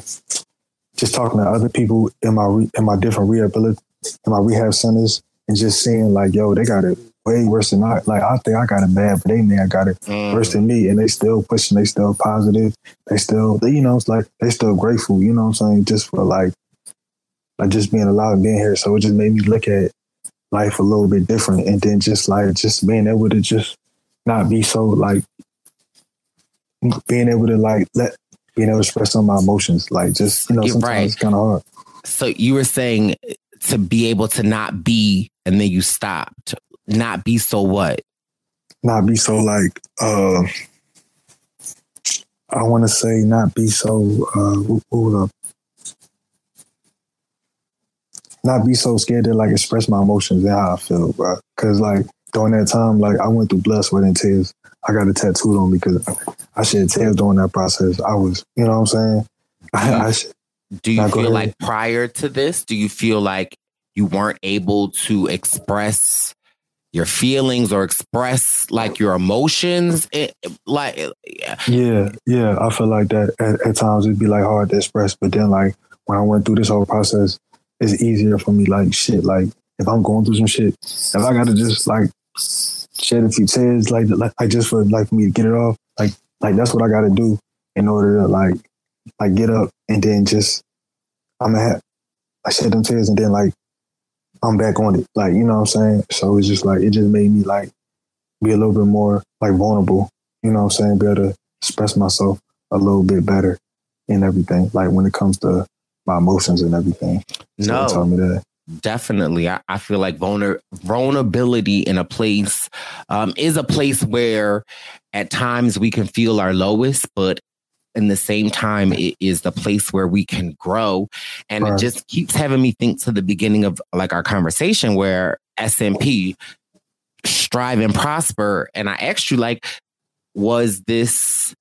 just talking to other people in my re- in my different rehabilit in my rehab centers and just seeing like, yo, they got it way worse than I. Like I think I got it bad, but they may I got it Mm. worse than me, and they still pushing. They still positive. They still, they, you know, it's like they still grateful. You know what I'm saying? Just for like, like just being allowed and being here. So it just made me look at life a little bit different, and then just like just being able to just not be so like being able to like let being able to express some of my emotions. Like just you know, You're sometimes right. it's kind of hard. So you were saying to be able to not be, and then you stopped. Not be so what? not be so like uh I want to say not be so uh wh- hold up not be so scared to like express my emotions and how I feel, bro. Cause like during that time, like I went through blood, sweat, and tears. I got a tattooed on me because I shed tears during that process. I was, you know what I'm saying? I, I Do you feel like prior to this, do you feel like you weren't able to express your feelings or express like your emotions? It, like, Yeah, yeah, yeah I feel like that. At, at times it'd be like hard to express, but then like when I went through this whole process, it's easier for me. Like shit, like if I'm going through some shit, if I gotta just like shed a few tears, like like, like just for like for me to get it off, like like that's what I gotta do in order to like like get up and then just I'm gonna have I shed them tears and then like I'm back on it. Like you know what I'm saying. So it's just like it just made me like be a little bit more like vulnerable. You know what I'm saying? Be able to express myself a little bit better in everything. Like when it comes to my emotions and everything. So No. taught me that. Definitely. I, I feel like vulner, vulnerability in a place um, is a place where at times we can feel our lowest, but in the same time, it is the place where we can grow. And it just keeps having me think to the beginning of like our conversation where SNP strive and prosper. And I asked you, like, was this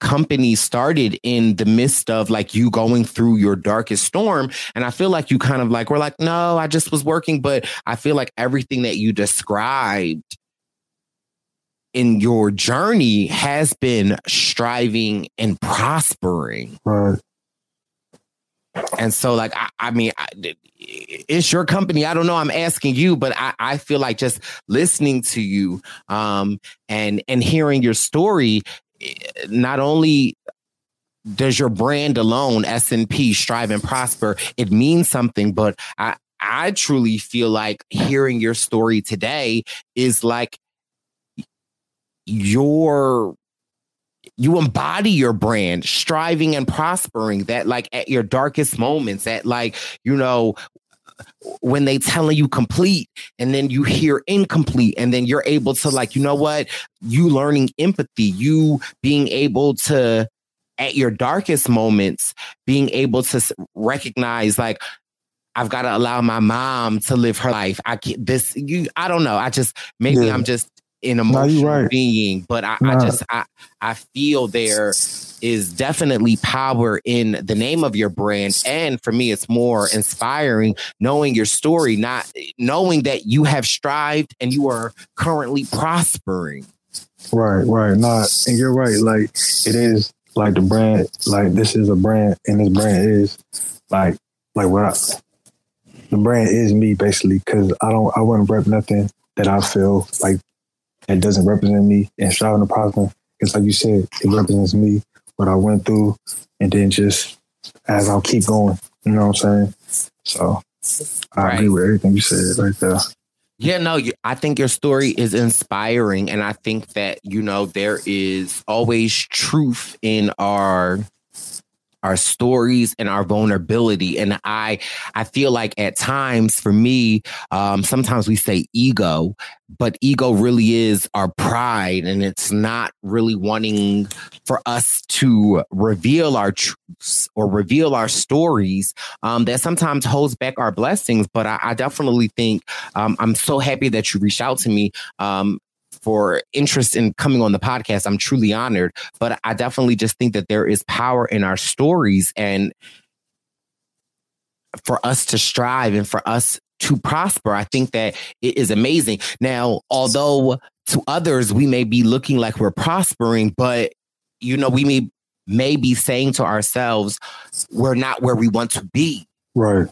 company started in the midst of like you going through your darkest storm and i feel like you kind of like were like no i just was working but i feel like everything that you described in your journey has been striving and prospering. Right. and so like i, I mean I, it's your company. I don't know. I'm asking you but I, I feel like just listening to you um and and hearing your story eh, not only does your brand alone snp strive and prosper it means something but i i truly feel like hearing your story today is like your you embody your brand striving and prospering that like at your darkest moments at like you know when they telling you complete and then you hear incomplete and then you're able to like you know what you learning empathy you being able to at your darkest moments being able to recognize like I've got to allow my mom to live her life. I can't, this you I don't know. I just maybe Yeah. I'm just an emotional right. being, but I, I just I I feel there is definitely power in the name of your brand. And for me, it's more inspiring knowing your story, not knowing that you have strived and you are currently prospering. Right, right. not, and you're right. Like it is like the brand, like this is a brand and this brand is like like what I the brand is me basically because I don't I wouldn't rep nothing that I feel like that doesn't represent me and striving to prosper. It's like you said, it represents me, what I went through, and then just as I'll keep going. You know what I'm saying? So I agree with everything you said right there. Yeah, no, you, I think your story is inspiring. And I think that, you know, there is always truth in our our stories and our vulnerability. And i i feel like at times for me um sometimes we say ego but ego really is our pride and it's not really wanting for us to reveal our truths or reveal our stories um that sometimes holds back our blessings. But i, I definitely think um i'm so happy that you reached out to me um for interest in coming on the podcast. I'm truly honored, but I definitely just think that there is power in our stories and for us to strive and for us to prosper. I think that it is amazing. Now, although to others we may be looking like we're prospering, but you know, we may may be saying to ourselves, we're not where we want to be. Right.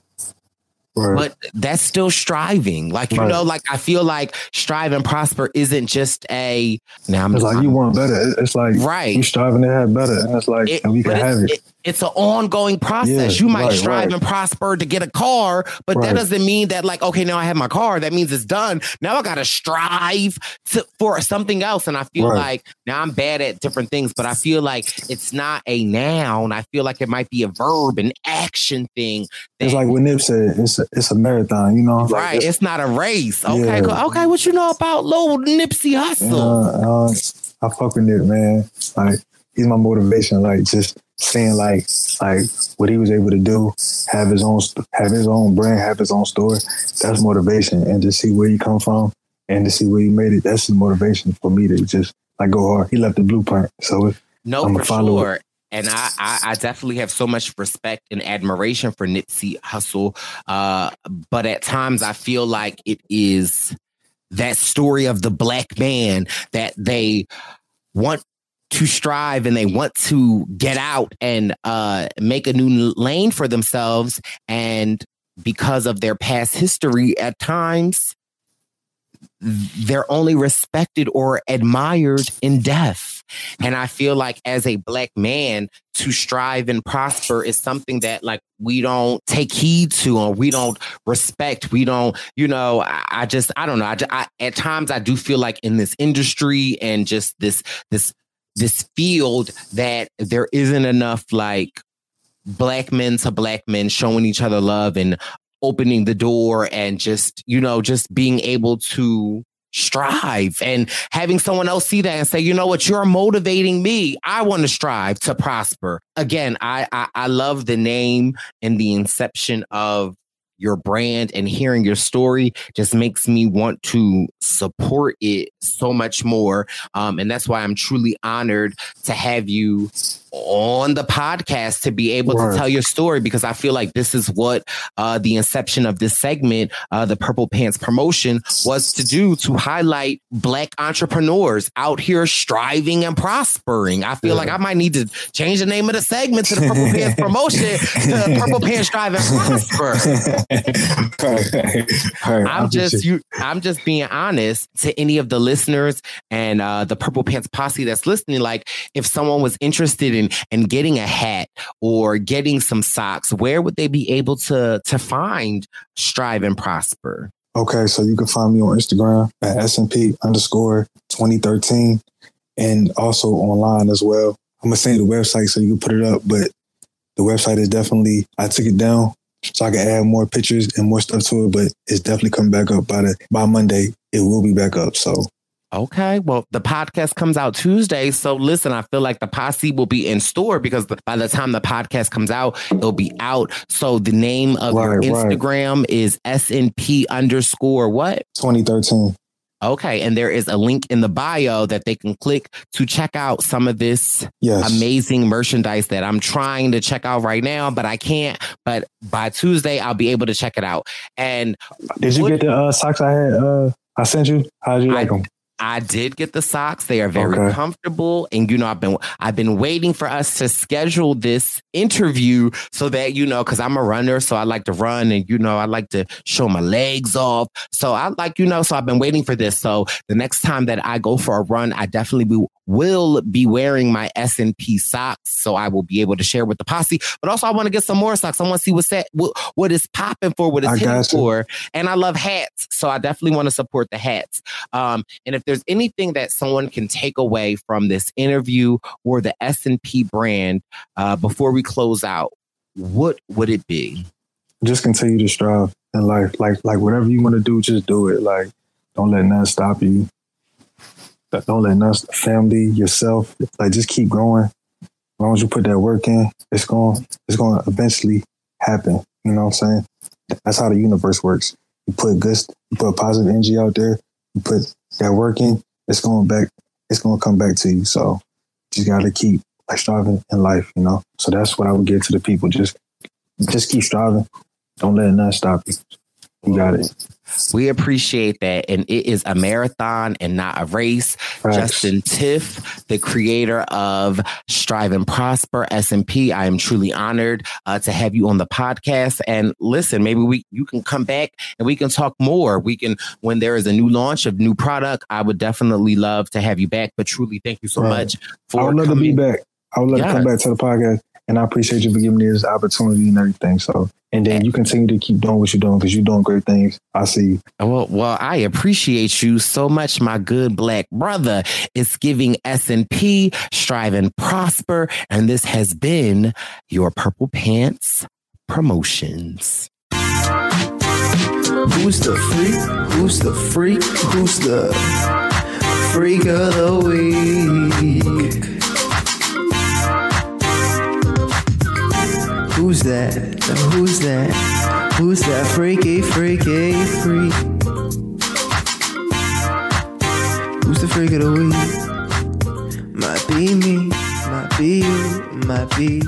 Right. But that's still striving. Like, you Right. know, like I feel like strive and prosper isn't just a now I'm It's like you want better. It's like Right. you striving to have better, and it's like It- and we can have it. it- it's an ongoing process. Yeah, you might right, strive right. and prosper to get a car, but that doesn't mean that like okay, now I have my car. That means it's done. Now I got to strive to, for something else, and I feel Right. like now I'm bad at different things, but I feel like it's not a noun. I feel like it might be a verb, an action thing. It's like what Nip said. It's a, it's a marathon. You know, like right, it's, not a race. Okay, Yeah. okay. What you know about little Nipsey Hussle? Uh, uh, I fuck with Nip, man. Like he's my motivation. Like just seeing like like what he was able to do, have his own have his own brand, have his own store. That's motivation, and to see where he come from and to see where he made it. That's the motivation for me to just like go hard. He left the blueprint, so it, No, I'ma for it. sure. And I, I, I definitely have so much respect and admiration for Nipsey Hussle. Uh, but at times I feel like it is that story of the black man that they want to strive and they want to get out and uh, make a new lane for themselves. And because of their past history, at times they're only respected or admired in death. And I feel like as a black man, to strive and prosper is something that like we don't take heed to or we don't respect. We don't, you know, I, I just, I don't know. I, I at times I do feel like in this industry and just this, this, this field that there isn't enough like black men to black men showing each other love and opening the door and just you know just being able to strive and having someone else see that and say you know what? You're motivating me. I want to strive to prosper. Again I, I i love the name and the inception of your brand and hearing your story just makes me want to support it so much more. Um, and that's why i'm truly honored to have you on the podcast to be able Word. to tell your story because I feel like this is what uh, the inception of this segment, uh, the Purple Pants promotion, was to do to highlight Black entrepreneurs out here striving and prospering. I feel like I might need to change the name of the segment to the Purple Pants promotion to the Purple Pants Strive and Prosper. I'm just you. I'm just being honest to any of the listeners and uh, the Purple Pants posse that's listening. Like, if someone was interested in in getting a hat or getting some socks, where would they be able to to find Strive and Prosper? Okay, so you can find me on Instagram at SNP underscore 2013 and also online as well. I'm gonna send you the website so you can put it up, but the website is definitely I took it down so I can add more pictures and more stuff to it, but it's definitely coming back up by the by Monday. It will be back up. So Okay, well, the podcast comes out Tuesday. So listen, I feel like the posse will be in store because the- by the time the podcast comes out, it'll be out. So the name of your Right, right. Instagram is SNP underscore what? 2013. Okay, and there is a link in the bio that they can click to check out some of this Yes. amazing merchandise that I'm trying to check out right now, but I can't. But by Tuesday, I'll be able to check it out. And Did you what- get the uh, socks I had uh I sent you? How did you like them? I did get the socks. They are very Okay. comfortable, and you know, I've been I've been waiting for us to schedule this interview so that you know, because I'm a runner, so I like to run, and you know, I like to show my legs off. So I like you know, so I've been waiting for this. So the next time that I go for a run, I definitely will be wearing my S and P socks, so I will be able to share with the posse. But also, I want to get some more socks. I want to see what's that, what, what is popping for, what is hitting for, and I love hats, so I definitely want to support the hats. Um, and if there's anything that someone can take away from this interview or the S and P brand uh, before we close out, what would it be? Just continue to strive in life. Like like whatever you want to do, just do it. Like don't let nothing stop you. Don't let nothing family, yourself. Like just keep going. As long as you put that work in, it's going it's going to eventually happen. You know what I'm saying? That's how the universe works. You put good, you put positive energy out there. You put that work in. It's going back. It's going to come back to you. So you just got to keep like striving in life. You know. So that's what I would give to the people. Just just keep striving. Don't let nothing stop you. You got it. We appreciate that. And it is a marathon and not a race. Justin Tiff, the creator of Strive and Prosper SNP. I am truly honored uh, to have you on the podcast. And listen, maybe we you can come back and we can talk more. We can when there is a new launch of new product. I would definitely love to have you back. But truly, thank you so Right. much I for would love to be back. I would love to come back to the podcast, and I appreciate you for giving me this opportunity and everything. So, and then you continue to keep doing what you're doing because you're doing great things. I see. Well, well, I appreciate you so much, my good black brother. It's giving S and P, strive and prosper, and this has been your Purple Pants promotions. Who's the freak? Who's the freak? Who's the freak of the week? Who's that? Who's that? Who's that freaky, freaky, freak? Who's the freak of the week? Might be me, might be you, might be.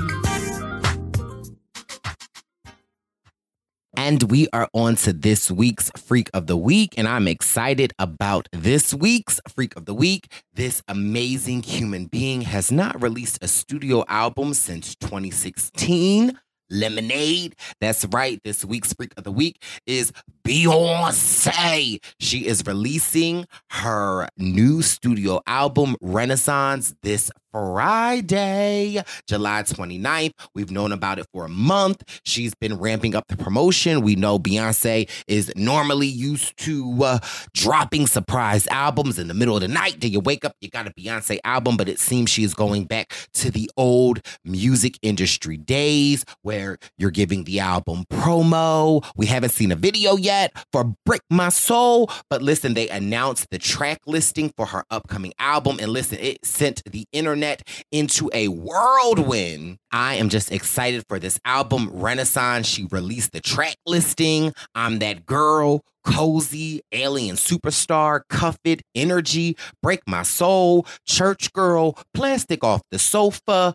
And we are on to this week's Freak of the Week. And I'm excited about this week's Freak of the Week. This amazing human being has not released a studio album since 2016. Lemonade. That's right. This week's Freak of the Week is Beyonce. She is releasing her new studio album, Renaissance, this Friday, July 29th. We've known about it for a month. She's been ramping up the promotion. We know Beyonce is normally used to uh, dropping surprise albums in the middle of the night. Do you wake up, you got a Beyonce album, but it seems she is going back to the old music industry days where you're giving the album promo. We haven't seen a video yet for Break My Soul, but listen, they announced the track listing for her upcoming album. And listen, it sent the internet into a whirlwind. I am just excited for this album, Renaissance. She released the track listing. I'm that girl. Cozy, Alien Superstar, Cuff It, Energy, Break My Soul, Church Girl, Plastic Off the Sofa,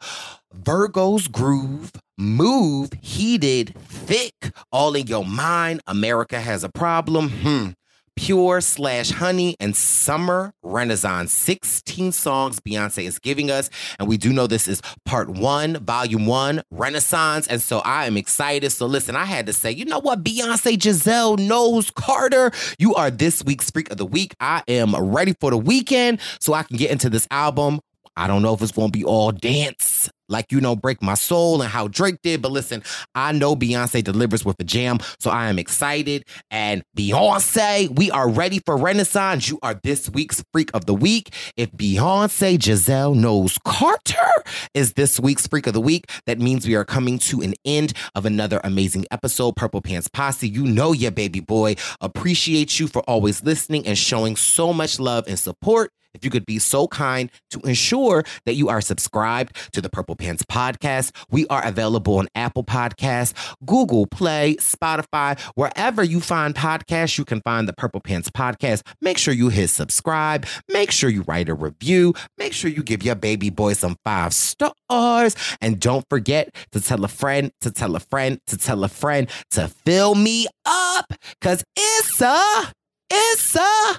Virgo's Groove, Move, Heated, Thick, All in Your Mind, America Has a Problem, hmm. Pure slash Honey and Summer Renaissance. 16 songs Beyonce is giving us. And we do know this is part one, volume one, Renaissance. And so I am excited. So listen, I had to say, you know what? Beyonce Giselle Knowles-Carter. You are this week's Freak of the Week. I am ready for the weekend so I can get into this album. I don't know if it's going to be all dance like you know break my soul and how drake did but listen i know beyonce delivers with a jam so i am excited. And beyonce we are ready for renaissance. You are this week's freak of the week. If beyonce giselle Knowles-Carter is this week's freak of the week that means we are coming to an end of another amazing episode purple pants posse. You know your baby boy. Appreciate you for always listening and showing so much love and support if you could be so kind to ensure that you are subscribed to the Purple Pants podcast. We are available on Apple Podcasts, Google Play, Spotify, wherever you find podcasts, you can find the Purple Pants podcast. Make sure you hit subscribe. Make sure you write a review. Make sure you give your baby boy some five stars. And don't forget to tell a friend, to tell a friend, to tell a friend to fill me up. Cause it's a, it's a,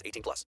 18 plus.